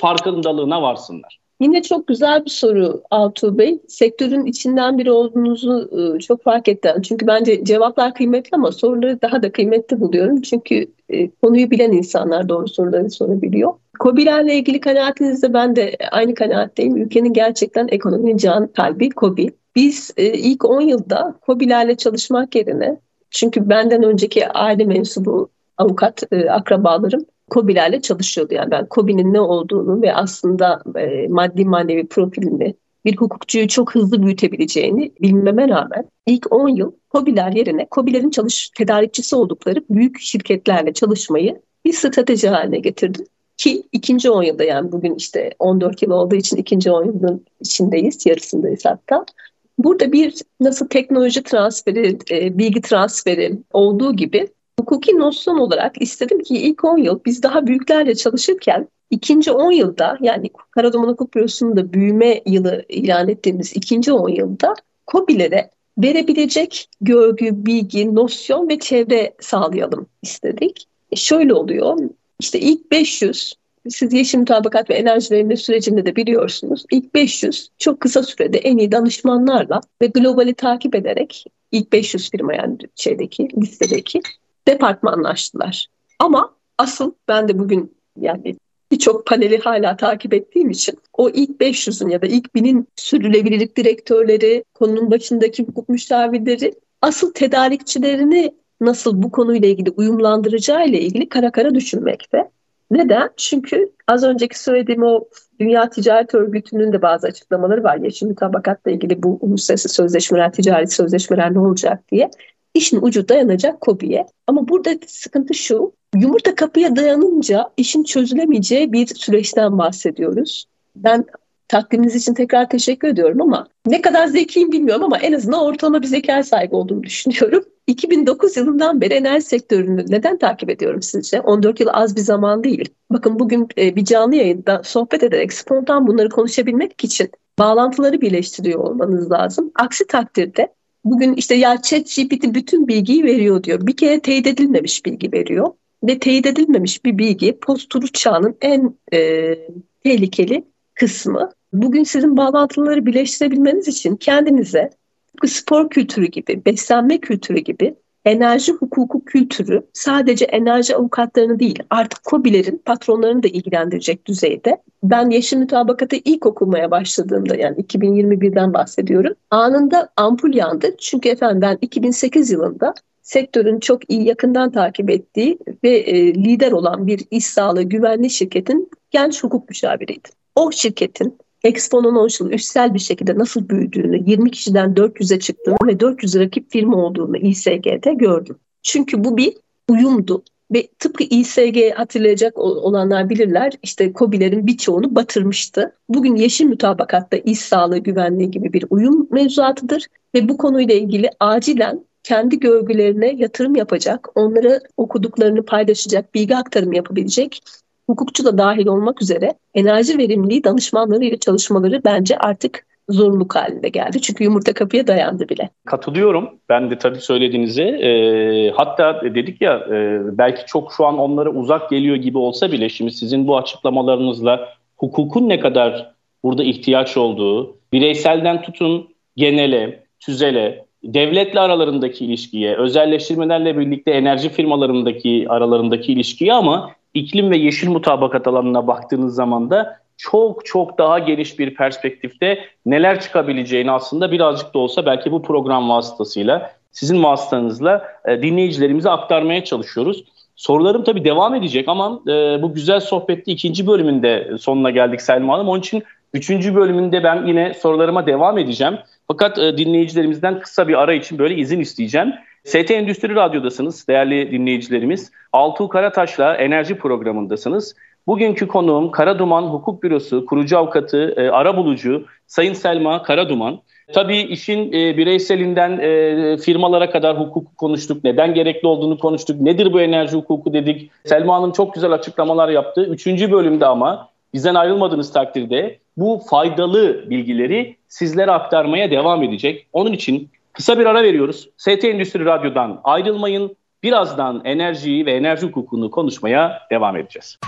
farkındalığına varsınlar? Yine çok güzel bir soru Altuğ Bey. Sektörün içinden biri olduğunuzu e, çok fark ettim. Çünkü bence cevaplar kıymetli ama soruları daha da kıymetli buluyorum. Çünkü e, konuyu bilen insanlar doğru soruları sorabiliyor. COBİ'lerle ilgili kanaatinizde ben de aynı kanaatteyim. Ülkenin gerçekten ekonominin can kalbi COBİ. Biz e, ilk 10 yılda COBİ'lerle çalışmak yerine çünkü benden önceki aile mensubu avukat akrabalarım COBİ'lerle çalışıyordu. Yani ben COBİ'nin ne olduğunu ve aslında e, maddi manevi profilini bir hukukçuyu çok hızlı büyütebileceğini bilmeme rağmen ilk 10 yıl COBİ'ler yerine COBİ'lerin çalış tedarikçisi oldukları büyük şirketlerle çalışmayı bir strateji haline getirdim. Ki ikinci 10 yılda yani bugün işte 14 yıl olduğu için ikinci 10 yılın içindeyiz, yarısındayız hatta. Burada bir nasıl teknoloji transferi, e, bilgi transferi olduğu gibi Hukuki nosyon olarak istedim ki ilk 10 yıl biz daha büyüklerle çalışırken ikinci 10 yılda yani Karaduman Hukuk Bürosu'nun da büyüme yılı ilan ettiğimiz ikinci 10 yılda COBİ'lere verebilecek görgü, bilgi, nosyon ve çevre sağlayalım istedik. E şöyle oluyor, işte ilk 500, siz yeşil mutabakat ve enerji verimli sürecinde de biliyorsunuz, ilk 500 çok kısa sürede en iyi danışmanlarla ve globali takip ederek ilk 500 firma yani şeydeki listedeki departmanlaştılar. Ama asıl ben de bugün yani birçok paneli hala takip ettiğim için o ilk 500'ün ya da ilk 1000'in sürdürülebilirlik direktörleri, konunun başındaki hukuk müşavirleri asıl tedarikçilerini nasıl bu konuyla ilgili uyumlandıracağı ile ilgili kara kara düşünmekte. Neden? Çünkü az önceki söylediğim o Dünya Ticaret Örgütü'nün de bazı açıklamaları var. Yeşil mutabakatla ilgili bu uluslararası sözleşmeler, ticari sözleşmeler ne olacak diye işin ucu dayanacak kobiye. Ama burada sıkıntı şu, yumurta kapıya dayanınca işin çözülemeyeceği bir süreçten bahsediyoruz. Ben takdiminiz için tekrar teşekkür ediyorum ama ne kadar zekiyim bilmiyorum ama en azından ortalama bir zeka sahibi olduğumu düşünüyorum. 2009 yılından beri enerji sektörünü neden takip ediyorum sizce? 14 yıl az bir zaman değil. Bakın bugün e, bir canlı yayında sohbet ederek spontan bunları konuşabilmek için bağlantıları birleştiriyor olmanız lazım. Aksi takdirde bugün işte ya chat bütün bilgiyi veriyor diyor. Bir kere teyit edilmemiş bilgi veriyor. Ve teyit edilmemiş bir bilgi post çağının en e, tehlikeli kısmı. Bugün sizin bağlantıları birleştirebilmeniz için kendinize spor kültürü gibi, beslenme kültürü gibi enerji hukuku kültürü sadece enerji avukatlarını değil artık COBİ'lerin patronlarını da ilgilendirecek düzeyde. Ben yeşil mütabakatı ilk okumaya başladığımda yani 2021'den bahsediyorum. Anında ampul yandı. Çünkü efendim ben 2008 yılında sektörün çok iyi yakından takip ettiği ve e, lider olan bir iş sağlığı güvenli şirketin genç hukuk müşaviriydim. O şirketin eksponansiyel, üstsel bir şekilde nasıl büyüdüğünü, 20 kişiden 400'e çıktığını ve 400 rakip firma olduğunu İSG'de gördüm. Çünkü bu bir uyumdu. Ve tıpkı İSG hatırlayacak olanlar bilirler işte COBİ'lerin birçoğunu batırmıştı. Bugün yeşil mütabakatta iş sağlığı güvenliği gibi bir uyum mevzuatıdır. Ve bu konuyla ilgili acilen kendi görgülerine yatırım yapacak, onlara okuduklarını paylaşacak, bilgi aktarımı yapabilecek hukukçu da dahil olmak üzere enerji verimliliği danışmanlarıyla çalışmaları bence artık zorunluluk halinde geldi. Çünkü yumurta kapıya dayandı bile. Katılıyorum. Ben de tabii söylediğinize. E, hatta dedik ya e, belki çok şu an onlara uzak geliyor gibi olsa bile şimdi sizin bu açıklamalarınızla hukukun ne kadar burada ihtiyaç olduğu, bireyselden tutun genele, tüzele, devletle aralarındaki ilişkiye, özelleştirmelerle birlikte enerji firmalarındaki aralarındaki ilişkiye ama iklim ve yeşil mutabakat alanına baktığınız zaman da çok çok daha geniş bir perspektifte neler çıkabileceğini aslında birazcık da olsa belki bu program vasıtasıyla sizin vasıtanızla e, dinleyicilerimize aktarmaya çalışıyoruz. Sorularım tabii devam edecek ama e, bu güzel sohbette ikinci bölümünde sonuna geldik Selma Hanım. Onun için üçüncü bölümünde ben yine sorularıma devam edeceğim. Fakat e, dinleyicilerimizden kısa bir ara için böyle izin isteyeceğim. ST Endüstri Radyo'dasınız değerli dinleyicilerimiz. Altuğ Karataş'la enerji programındasınız. Bugünkü konuğum Karaduman Hukuk Bürosu kurucu avukatı, e, arabulucu Sayın Selma Karaduman. Tabii işin e, bireyselinden e, firmalara kadar hukuku konuştuk. Neden gerekli olduğunu konuştuk. Nedir bu enerji hukuku dedik. Selma Hanım çok güzel açıklamalar yaptı. Üçüncü bölümde ama bizden ayrılmadığınız takdirde bu faydalı bilgileri sizlere aktarmaya devam edecek. Onun için kısa bir ara veriyoruz. ST Endüstri Radyo'dan ayrılmayın. Birazdan enerjiyi ve enerji hukukunu konuşmaya devam edeceğiz.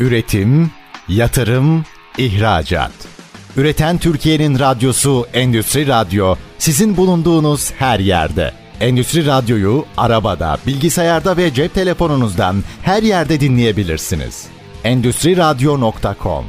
Üretim, yatırım, ihracat. Üreten Türkiye'nin radyosu Endüstri Radyo sizin bulunduğunuz her yerde. Endüstri Radyo'yu arabada, bilgisayarda ve cep telefonunuzdan her yerde dinleyebilirsiniz. Endüstri Radyo.com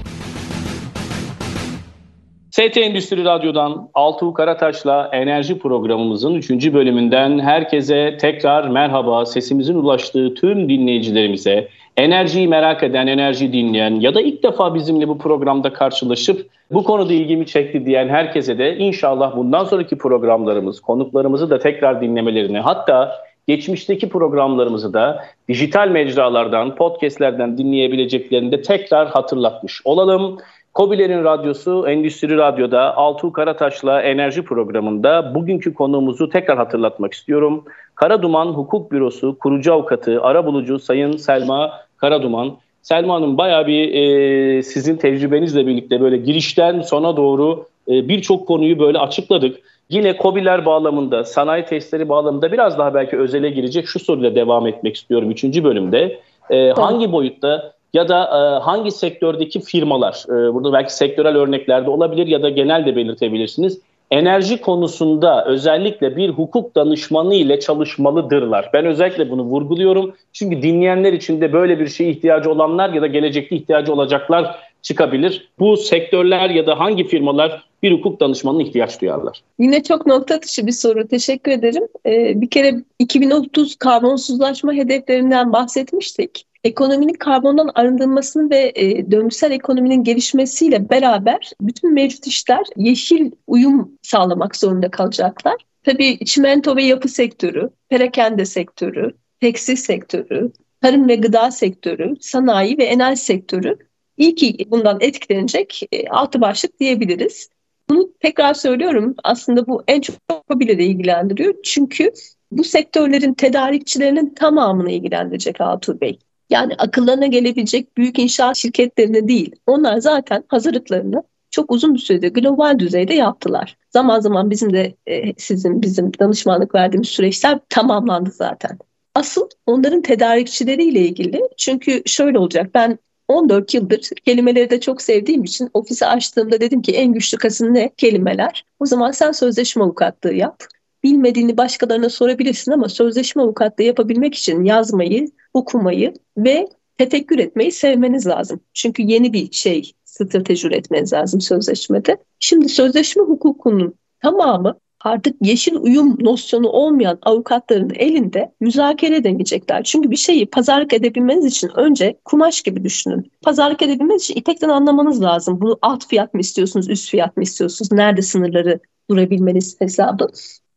ST Endüstri Radyo'dan Altuğ Karataş'la enerji programımızın 3. bölümünden herkese tekrar merhaba. Sesimizin ulaştığı tüm dinleyicilerimize, enerjiyi merak eden, enerji dinleyen ya da ilk defa bizimle bu programda karşılaşıp bu konuda ilgimi çekti diyen herkese de inşallah bundan sonraki programlarımız, konuklarımızı da tekrar dinlemelerini hatta geçmişteki programlarımızı da dijital mecralardan, podcastlerden dinleyebileceklerini de tekrar hatırlatmış olalım. Kobilerin Radyosu Endüstri Radyo'da Altuğ Karataş'la enerji programında bugünkü konuğumuzu tekrar hatırlatmak istiyorum. Karaduman Hukuk Bürosu kurucu avukatı, arabulucu Sayın Selma Karaduman. Selma Hanım bayağı bir e, sizin tecrübenizle birlikte böyle girişten sona doğru e, birçok konuyu böyle açıkladık. Yine COBİ'ler bağlamında, sanayi testleri bağlamında biraz daha belki özele girecek şu soruyla devam etmek istiyorum 3. bölümde. E, hangi boyutta ya da e, hangi sektördeki firmalar, e, burada belki sektörel örneklerde olabilir ya da genel de belirtebilirsiniz. Enerji konusunda özellikle bir hukuk danışmanı ile çalışmalıdırlar. Ben özellikle bunu vurguluyorum. Çünkü dinleyenler için de böyle bir şeye ihtiyacı olanlar ya da gelecekte ihtiyacı olacaklar çıkabilir. Bu sektörler ya da hangi firmalar bir hukuk danışmanına ihtiyaç duyarlar? Yine çok nokta atışı bir soru. Teşekkür ederim. Ee, bir kere 2030 karbonsuzlaşma hedeflerinden bahsetmiştik ekonominin karbondan arındırılmasını ve e, döngüsel ekonominin gelişmesiyle beraber bütün mevcut işler yeşil uyum sağlamak zorunda kalacaklar. Tabii çimento ve yapı sektörü, perakende sektörü, tekstil sektörü, tarım ve gıda sektörü, sanayi ve enerji sektörü iyi ki bundan etkilenecek e, altı başlık diyebiliriz. Bunu tekrar söylüyorum aslında bu en çok bile de ilgilendiriyor. Çünkü bu sektörlerin tedarikçilerinin tamamını ilgilendirecek Altuğ Bey. Yani akıllarına gelebilecek büyük inşaat şirketlerine değil. Onlar zaten hazırlıklarını çok uzun bir sürede global düzeyde yaptılar. Zaman zaman bizim de e, sizin bizim danışmanlık verdiğimiz süreçler tamamlandı zaten. Asıl onların tedarikçileriyle ilgili çünkü şöyle olacak ben 14 yıldır kelimeleri de çok sevdiğim için ofisi açtığımda dedim ki en güçlü kasın ne? Kelimeler. O zaman sen sözleşme avukatlığı yap. Bilmediğini başkalarına sorabilirsin ama sözleşme avukatlığı yapabilmek için yazmayı, okumayı ve tefekkür etmeyi sevmeniz lazım. Çünkü yeni bir şey strateji üretmeniz lazım sözleşmede. Şimdi sözleşme hukukunun tamamı artık yeşil uyum nosyonu olmayan avukatların elinde müzakere edemeyecekler. Çünkü bir şeyi pazarlık edebilmeniz için önce kumaş gibi düşünün. Pazarlık edebilmeniz için ipekten anlamanız lazım. Bunu alt fiyat mı istiyorsunuz, üst fiyat mı istiyorsunuz? Nerede sınırları durabilmeniz hesabı.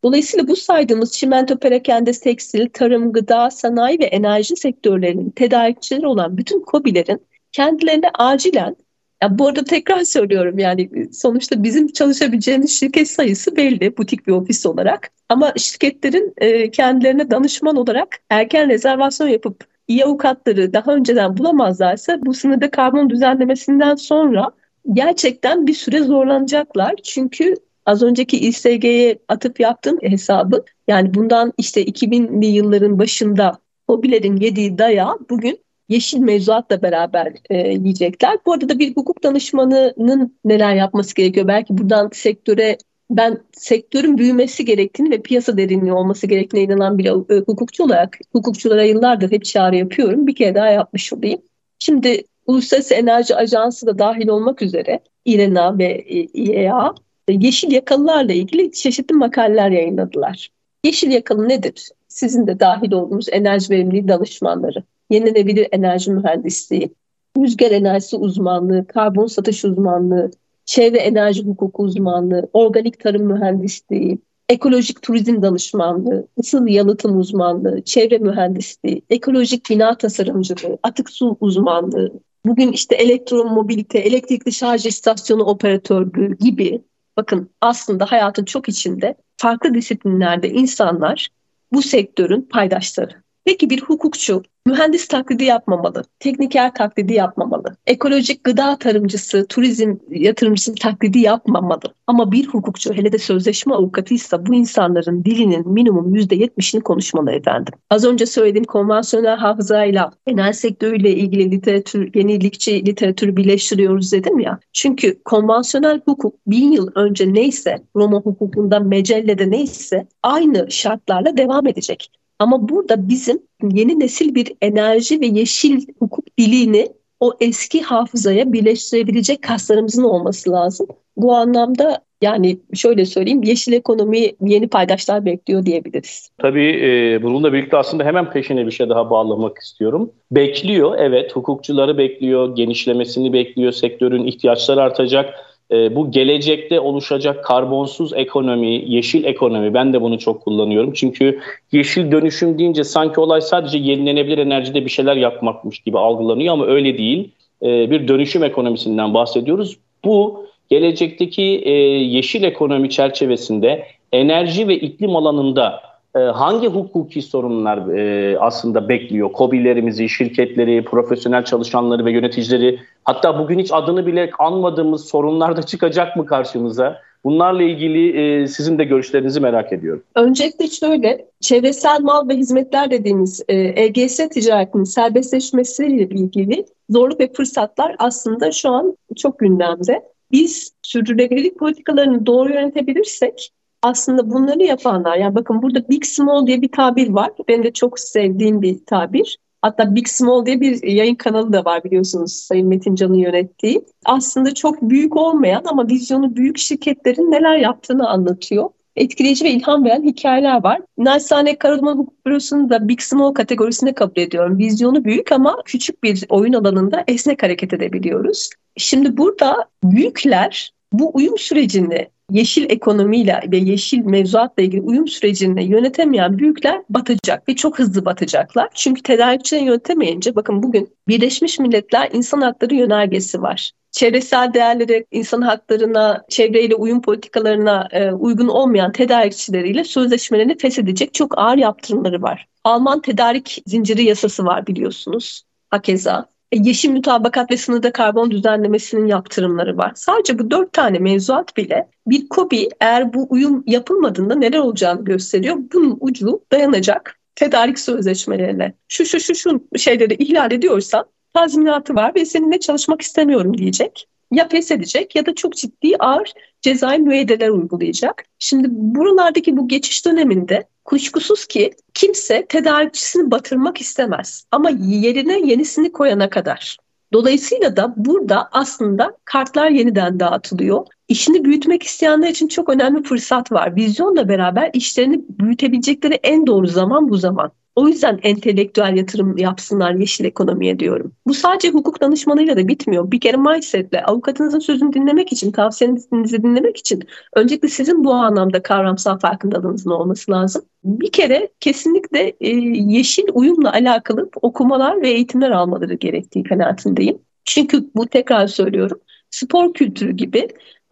Dolayısıyla bu saydığımız çimento, perakende, tekstil, tarım, gıda, sanayi ve enerji sektörlerinin tedarikçileri olan bütün KOBİ'lerin kendilerine acilen Ya bu arada tekrar söylüyorum yani sonuçta bizim çalışabileceğimiz şirket sayısı belli butik bir ofis olarak. Ama şirketlerin e, kendilerine danışman olarak erken rezervasyon yapıp iyi avukatları daha önceden bulamazlarsa bu sınırda karbon düzenlemesinden sonra gerçekten bir süre zorlanacaklar. Çünkü az önceki İSG'ye atıp yaptığım hesabı yani bundan işte 2000'li yılların başında hobilerin yediği daya bugün yeşil mevzuatla beraber e, yiyecekler. Bu arada da bir hukuk danışmanının neler yapması gerekiyor? Belki buradan sektöre ben sektörün büyümesi gerektiğini ve piyasa derinliği olması gerektiğine inanan bir e, hukukçu olarak hukukçulara yıllardır hep çağrı yapıyorum. Bir kere daha yapmış olayım. Şimdi Uluslararası Enerji Ajansı da dahil olmak üzere İRENA ve İEA yeşil yakalılarla ilgili çeşitli makaleler yayınladılar. Yeşil yakalı nedir? Sizin de dahil olduğunuz enerji verimliliği danışmanları, yenilenebilir enerji mühendisliği, rüzgar enerjisi uzmanlığı, karbon satış uzmanlığı, çevre enerji hukuku uzmanlığı, organik tarım mühendisliği, ekolojik turizm danışmanlığı, ısıl yalıtım uzmanlığı, çevre mühendisliği, ekolojik bina tasarımcılığı, atık su uzmanlığı, bugün işte elektromobilite, elektrikli şarj istasyonu operatörlüğü gibi bakın aslında hayatın çok içinde farklı disiplinlerde insanlar bu sektörün paydaşları. Peki bir hukukçu mühendis taklidi yapmamalı, tekniker taklidi yapmamalı, ekolojik gıda tarımcısı, turizm yatırımcısı taklidi yapmamalı. Ama bir hukukçu hele de sözleşme avukatıysa bu insanların dilinin minimum %70'ini konuşmalı efendim. Az önce söylediğim konvansiyonel hafızayla genel sektörüyle ilgili literatür, yenilikçi literatürü birleştiriyoruz dedim ya. Çünkü konvansiyonel hukuk bin yıl önce neyse, Roma hukukunda, mecellede neyse aynı şartlarla devam edecek. Ama burada bizim yeni nesil bir enerji ve yeşil hukuk dilini o eski hafızaya birleştirebilecek kaslarımızın olması lazım. Bu anlamda yani şöyle söyleyeyim yeşil ekonomi yeni paydaşlar bekliyor diyebiliriz. Tabii e, bununla birlikte aslında hemen peşine bir şey daha bağlamak istiyorum. Bekliyor evet hukukçuları bekliyor, genişlemesini bekliyor, sektörün ihtiyaçları artacak e, bu gelecekte oluşacak karbonsuz ekonomi, yeşil ekonomi ben de bunu çok kullanıyorum. Çünkü yeşil dönüşüm deyince sanki olay sadece yenilenebilir enerjide bir şeyler yapmakmış gibi algılanıyor ama öyle değil. E, bir dönüşüm ekonomisinden bahsediyoruz. Bu gelecekteki e, yeşil ekonomi çerçevesinde enerji ve iklim alanında e, hangi hukuki sorunlar e, aslında bekliyor? Kobilerimizi, şirketleri, profesyonel çalışanları ve yöneticileri hatta bugün hiç adını bile anmadığımız sorunlar da çıkacak mı karşımıza? Bunlarla ilgili e, sizin de görüşlerinizi merak ediyorum. Öncelikle şöyle, çevresel mal ve hizmetler dediğimiz e, EGS ticaretinin serbestleşmesiyle ilgili zorluk ve fırsatlar aslında şu an çok gündemde. Biz sürdürülebilirlik politikalarını doğru yönetebilirsek aslında bunları yapanlar yani bakın burada big small diye bir tabir var. Ben de çok sevdiğim bir tabir. Hatta Big Small diye bir yayın kanalı da var biliyorsunuz Sayın Metin Can'ın yönettiği. Aslında çok büyük olmayan ama vizyonu büyük şirketlerin neler yaptığını anlatıyor. Etkileyici ve ilham veren hikayeler var. Naçizane Karaduman Hukuk Bürosu'nu da Big Small kategorisine kabul ediyorum. Vizyonu büyük ama küçük bir oyun alanında esnek hareket edebiliyoruz. Şimdi burada büyükler bu uyum sürecini yeşil ekonomiyle ve yeşil mevzuatla ilgili uyum sürecini yönetemeyen büyükler batacak ve çok hızlı batacaklar. Çünkü tedarikçileri yönetemeyince bakın bugün Birleşmiş Milletler İnsan Hakları Yönergesi var. Çevresel değerlere, insan haklarına, çevreyle uyum politikalarına e, uygun olmayan tedarikçileriyle sözleşmelerini feshedecek çok ağır yaptırımları var. Alman tedarik zinciri yasası var biliyorsunuz. Hakeza yeşil mütabakat ve sınırda karbon düzenlemesinin yaptırımları var. Sadece bu dört tane mevzuat bile bir kobi eğer bu uyum yapılmadığında neler olacağını gösteriyor. Bunun ucu dayanacak tedarik sözleşmelerine. Şu şu şu şu şeyleri ihlal ediyorsan tazminatı var ve seninle çalışmak istemiyorum diyecek. Ya pes edecek ya da çok ciddi ağır cezai müeyyideler uygulayacak. Şimdi buralardaki bu geçiş döneminde kuşkusuz ki kimse tedarikçisini batırmak istemez. Ama yerine yenisini koyana kadar. Dolayısıyla da burada aslında kartlar yeniden dağıtılıyor. İşini büyütmek isteyenler için çok önemli fırsat var. Vizyonla beraber işlerini büyütebilecekleri en doğru zaman bu zaman. O yüzden entelektüel yatırım yapsınlar yeşil ekonomiye diyorum. Bu sadece hukuk danışmanıyla da bitmiyor. Bir kere mindsetle avukatınızın sözünü dinlemek için, tavsiyenizi dinlemek için öncelikle sizin bu anlamda kavramsal farkındalığınızın olması lazım. Bir kere kesinlikle e, yeşil uyumla alakalı okumalar ve eğitimler almaları gerektiği kanaatindeyim. Çünkü bu tekrar söylüyorum spor kültürü gibi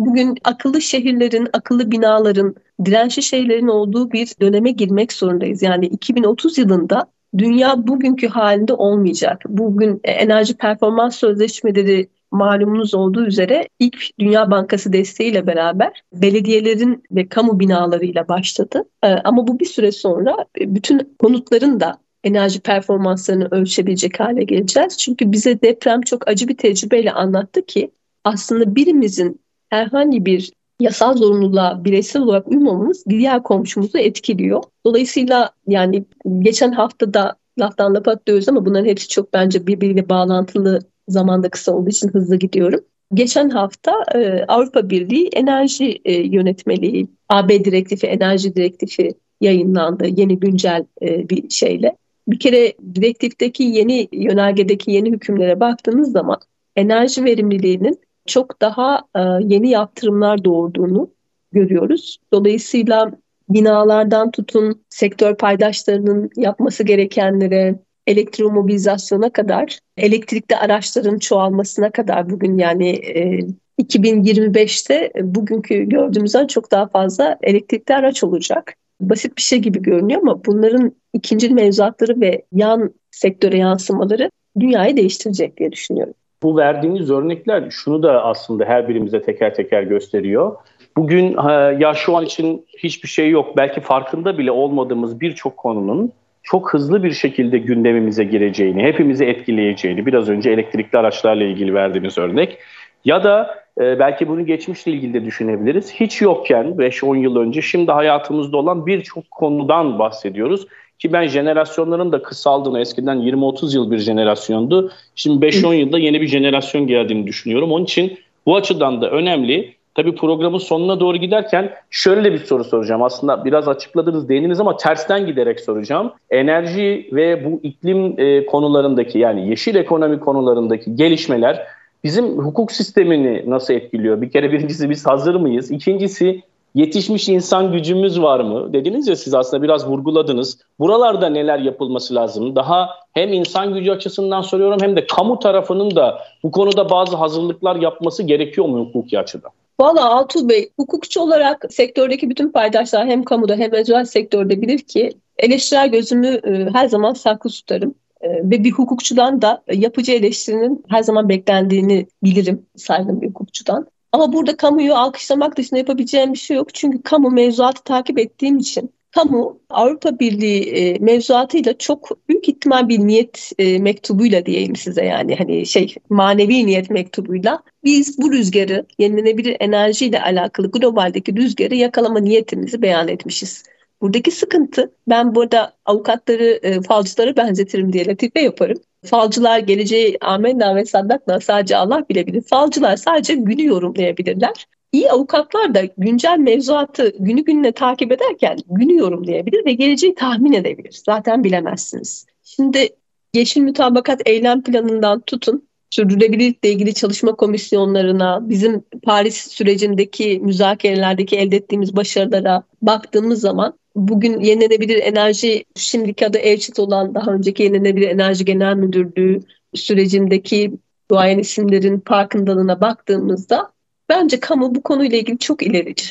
bugün akıllı şehirlerin, akıllı binaların, dirençli şehirlerin olduğu bir döneme girmek zorundayız. Yani 2030 yılında dünya bugünkü halinde olmayacak. Bugün enerji performans sözleşmeleri malumunuz olduğu üzere ilk Dünya Bankası desteğiyle beraber belediyelerin ve kamu binalarıyla başladı. Ee, ama bu bir süre sonra bütün konutların da enerji performanslarını ölçebilecek hale geleceğiz. Çünkü bize deprem çok acı bir tecrübeyle anlattı ki aslında birimizin herhangi bir yasal zorunluluğa bireysel olarak uymamamız diğer komşumuzu etkiliyor. Dolayısıyla yani geçen hafta da laftan lafa atlıyoruz ama bunların hepsi çok bence birbiriyle bağlantılı zamanda kısa olduğu için hızlı gidiyorum. Geçen hafta e, Avrupa Birliği enerji e, yönetmeliği, AB direktifi, enerji direktifi yayınlandı yeni güncel e, bir şeyle. Bir kere direktifteki yeni yönergedeki yeni hükümlere baktığınız zaman enerji verimliliğinin çok daha e, yeni yaptırımlar doğurduğunu görüyoruz. Dolayısıyla binalardan tutun sektör paydaşlarının yapması gerekenlere, elektromobilizasyona kadar, elektrikli araçların çoğalmasına kadar bugün yani e, 2025'te bugünkü gördüğümüzden çok daha fazla elektrikli araç olacak. Basit bir şey gibi görünüyor ama bunların ikinci mevzuatları ve yan sektöre yansımaları dünyayı değiştirecek diye düşünüyorum. Bu verdiğiniz örnekler şunu da aslında her birimize teker teker gösteriyor. Bugün ya şu an için hiçbir şey yok. Belki farkında bile olmadığımız birçok konunun çok hızlı bir şekilde gündemimize gireceğini, hepimizi etkileyeceğini, biraz önce elektrikli araçlarla ilgili verdiğiniz örnek ya da e, belki bunu geçmişle ilgili de düşünebiliriz. Hiç yokken 5-10 yıl önce şimdi hayatımızda olan birçok konudan bahsediyoruz. Ki ben jenerasyonların da kısaldığını eskiden 20-30 yıl bir jenerasyondu. Şimdi 5-10 yılda yeni bir jenerasyon geldiğini düşünüyorum. Onun için bu açıdan da önemli. Tabii programın sonuna doğru giderken şöyle bir soru soracağım. Aslında biraz açıkladınız, değindiniz ama tersten giderek soracağım. Enerji ve bu iklim e, konularındaki yani yeşil ekonomi konularındaki gelişmeler bizim hukuk sistemini nasıl etkiliyor? Bir kere birincisi biz hazır mıyız? İkincisi Yetişmiş insan gücümüz var mı? Dediniz ya siz aslında biraz vurguladınız. Buralarda neler yapılması lazım? Daha hem insan gücü açısından soruyorum hem de kamu tarafının da bu konuda bazı hazırlıklar yapması gerekiyor mu hukuki açıdan? Valla Altuğ Bey, hukukçu olarak sektördeki bütün paydaşlar hem kamuda hem özel sektörde bilir ki eleştirel gözümü e, her zaman saklı tutarım. E, ve bir hukukçudan da yapıcı eleştirinin her zaman beklendiğini bilirim saygın bir hukukçudan. Ama burada kamuyu alkışlamak dışında yapabileceğim bir şey yok. Çünkü kamu mevzuatı takip ettiğim için kamu Avrupa Birliği e, mevzuatıyla çok büyük ihtimal bir niyet e, mektubuyla diyeyim size yani hani şey manevi niyet mektubuyla biz bu rüzgarı yenilenebilir enerjiyle alakalı globaldeki rüzgarı yakalama niyetimizi beyan etmişiz. Buradaki sıkıntı ben burada avukatları e, falcılara benzetirim diye latife yaparım. Falcılar geleceği amenna ve saddakla sadece Allah bilebilir. Falcılar sadece günü yorumlayabilirler. İyi avukatlar da güncel mevzuatı günü gününe takip ederken günü yorumlayabilir ve geleceği tahmin edebilir. Zaten bilemezsiniz. Şimdi Yeşil Mütabakat Eylem Planı'ndan tutun sürdürülebilirlikle ilgili çalışma komisyonlarına, bizim Paris sürecindeki müzakerelerdeki elde ettiğimiz başarılara baktığımız zaman bugün yenilenebilir enerji şimdiki adı ELÇİT olan daha önceki yenilenebilir enerji genel müdürlüğü sürecindeki duayen isimlerin farkındalığına baktığımızda bence kamu bu konuyla ilgili çok ilerici.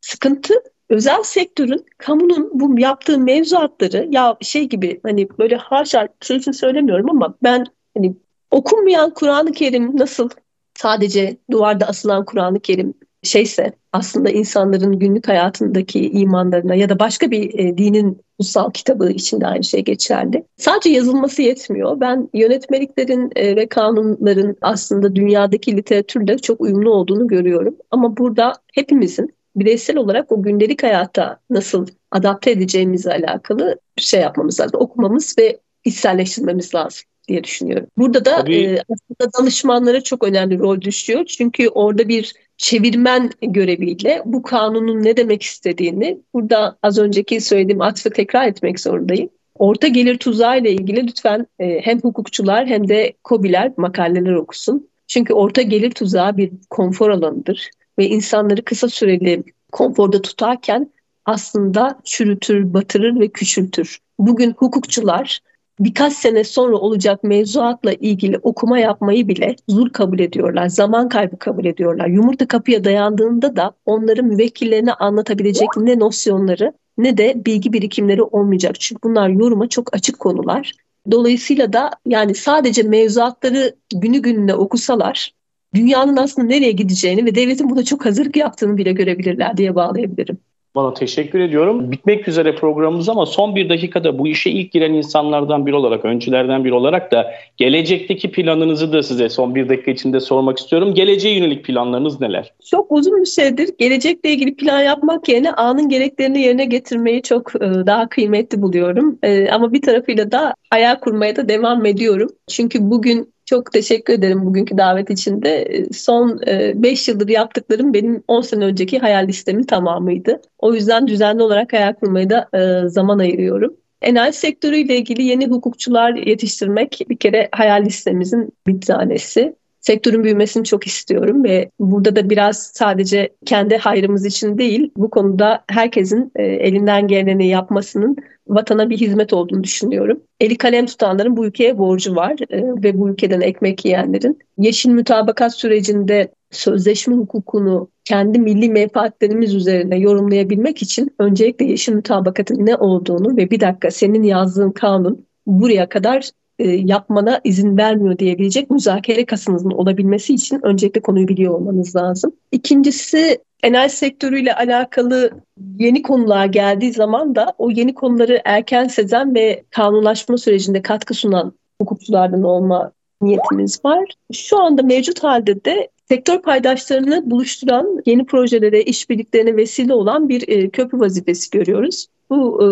Sıkıntı özel sektörün kamunun bu yaptığı mevzuatları ya şey gibi hani böyle harşar sözünü söylemiyorum ama ben hani okunmayan Kur'an-ı Kerim nasıl sadece duvarda asılan Kur'an-ı Kerim şeyse aslında insanların günlük hayatındaki imanlarına ya da başka bir e, dinin kutsal kitabı içinde aynı şey geçerli. Sadece yazılması yetmiyor. Ben yönetmeliklerin e, ve kanunların aslında dünyadaki literatürle çok uyumlu olduğunu görüyorum. Ama burada hepimizin bireysel olarak o gündelik hayata nasıl adapte edeceğimizle alakalı bir şey yapmamız lazım. Okumamız ve içselleştirmemiz lazım diye düşünüyorum. Burada da e, aslında danışmanlara çok önemli rol düşüyor. Çünkü orada bir çevirmen göreviyle bu kanunun ne demek istediğini burada az önceki söylediğim atfı tekrar etmek zorundayım. Orta gelir tuzağı ile ilgili lütfen e, hem hukukçular hem de kobiler makaleler okusun. Çünkü orta gelir tuzağı bir konfor alanıdır ve insanları kısa süreli konforda tutarken aslında çürütür, batırır ve küçültür. Bugün hukukçular birkaç sene sonra olacak mevzuatla ilgili okuma yapmayı bile zul kabul ediyorlar. Zaman kaybı kabul ediyorlar. Yumurta kapıya dayandığında da onların müvekkillerine anlatabilecek ne nosyonları ne de bilgi birikimleri olmayacak. Çünkü bunlar yoruma çok açık konular. Dolayısıyla da yani sadece mevzuatları günü gününe okusalar dünyanın aslında nereye gideceğini ve devletin buna çok hazırlık yaptığını bile görebilirler diye bağlayabilirim. Bana teşekkür ediyorum. Bitmek üzere programımız ama son bir dakikada bu işe ilk giren insanlardan biri olarak, öncülerden biri olarak da gelecekteki planınızı da size son bir dakika içinde sormak istiyorum. Geleceğe yönelik planlarınız neler? Çok uzun bir süredir gelecekle ilgili plan yapmak yerine anın gereklerini yerine getirmeyi çok e, daha kıymetli buluyorum. E, ama bir tarafıyla da ayağa kurmaya da devam ediyorum. Çünkü bugün çok teşekkür ederim bugünkü davet için de. Son 5 e, yıldır yaptıklarım benim 10 sene önceki hayal listemin tamamıydı. O yüzden düzenli olarak hayal kurmaya da e, zaman ayırıyorum. Enerji sektörüyle ilgili yeni hukukçular yetiştirmek bir kere hayal listemizin bir tanesi sektörün büyümesini çok istiyorum ve burada da biraz sadece kendi hayrımız için değil bu konuda herkesin e, elinden geleni yapmasının vatana bir hizmet olduğunu düşünüyorum. Eli kalem tutanların bu ülkeye borcu var e, ve bu ülkeden ekmek yiyenlerin. Yeşil mütabakat sürecinde sözleşme hukukunu kendi milli menfaatlerimiz üzerine yorumlayabilmek için öncelikle yeşil mütabakatın ne olduğunu ve bir dakika senin yazdığın kanun buraya kadar e, yapmana izin vermiyor diyebilecek müzakere kasınızın olabilmesi için öncelikle konuyu biliyor olmanız lazım. İkincisi enerji sektörüyle alakalı yeni konular geldiği zaman da o yeni konuları erken sezen ve kanunlaşma sürecinde katkı sunan hukukçulardan olma niyetimiz var. Şu anda mevcut halde de sektör paydaşlarını buluşturan yeni projelere, işbirliklerine vesile olan bir e, köprü vazifesi görüyoruz. Bu e,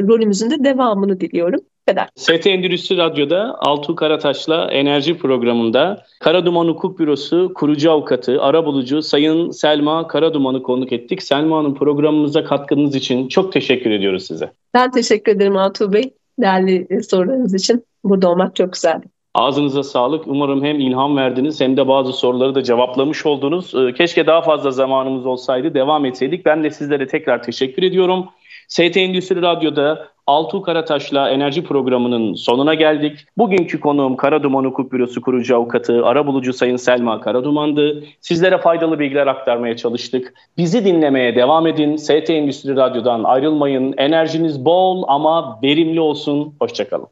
rolümüzün de devamını diliyorum kadar. ST Endüstri Radyo'da Altuğ Karataş'la enerji programında Karaduman Hukuk Bürosu kurucu avukatı, arabulucu Sayın Selma Karaduman'ı konuk ettik. Selma Hanım programımıza katkınız için çok teşekkür ediyoruz size. Ben teşekkür ederim Altuğ Bey. Değerli sorularınız için. Burada olmak çok güzeldi. Ağzınıza sağlık. Umarım hem ilham verdiniz hem de bazı soruları da cevaplamış oldunuz. Ee, keşke daha fazla zamanımız olsaydı, devam etseydik. Ben de sizlere tekrar teşekkür ediyorum. ST Endüstri Radyo'da Altuğ Karataş'la enerji programının sonuna geldik. Bugünkü konuğum Karaduman Hukuk Bürosu kurucu avukatı, arabulucu Sayın Selma Karaduman'dı. Sizlere faydalı bilgiler aktarmaya çalıştık. Bizi dinlemeye devam edin. ST Endüstri Radyo'dan ayrılmayın. Enerjiniz bol ama verimli olsun. Hoşçakalın.